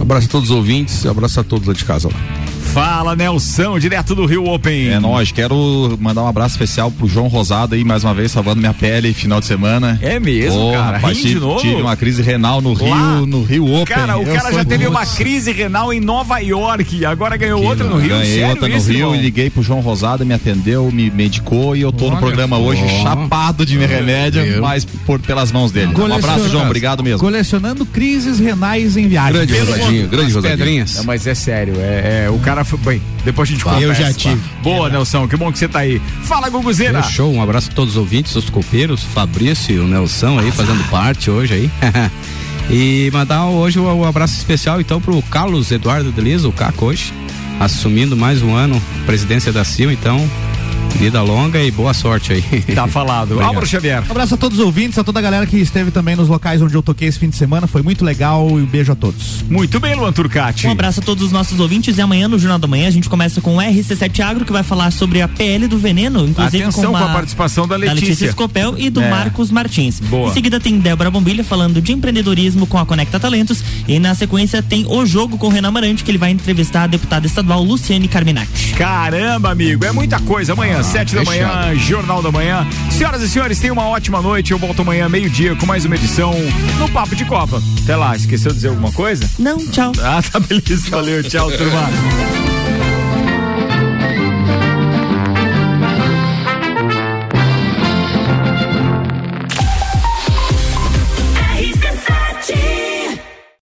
Abraço a todos os ouvintes, abraço a todos lá de casa lá. Fala, Nelson, direto do Rio Open. É nóis, quero mandar um abraço especial pro João Rosado aí, mais uma vez, salvando minha pele final de semana. É mesmo, Porra, cara? Rapaz, Rinde de tive, novo? tive uma crise renal no Rio, Lá? no Rio Open. Cara, o Eu cara já teve muito- uma crise renal em Nova York, agora ganhou Que outra no Rio. Ganhei Sério outra no isso, Rio irmão? e liguei pro João Rosado, me atendeu, me medicou e eu tô no Olha programa só. hoje chapado de remédio, mas por, pelas mãos dele. Um abraço, João, obrigado mesmo. Colecionando crises renais em viagem. Grande Rosadinho, grande Rosadinho. mas é sério, é, é, o cara foi. Bem, depois a gente conta Eu já tive. Boa, Nelson, que bom que você tá aí. Fala, Guguzeira. Show, um abraço a todos os ouvintes, os copeiros, Fabrício e o Nelson aí fazendo parte hoje aí. e mandar hoje um, um abraço especial então pro Carlos Eduardo Deliza, o Caco hoje, assumindo mais um ano a presidência da CIL, então vida longa e boa sorte aí. Tá falado. Obrigado. Álvaro Xavier. Um abraço a todos os ouvintes, a toda a galera que esteve também nos locais onde eu toquei esse fim de semana. Foi muito legal e um beijo a todos. Muito bem, Luan Turcati. Um abraço a todos os nossos ouvintes e amanhã no Jornal da Manhã a gente começa com o RC7 Agro que vai falar sobre a PL do veneno, inclusive Atenção com, uma, com a participação da Letícia. Scopel e do É. Marcos Martins. Boa. Em seguida tem Débora Bombilha falando de empreendedorismo com a Conecta Talentos e na sequência tem o jogo com o Renan Marante que ele vai entrevistar a deputada estadual Luciane Carminati. Caramba, amigo, é muita coisa. Amanhã, sete da manhã, Jornal da Manhã. Senhoras e senhores, tenham uma ótima noite. Eu volto amanhã, meio-dia, com mais uma edição no Papo de Copa. Até lá, esqueceu de dizer alguma coisa? Não, tchau. Ah, tá beleza. Valeu, tchau, turma.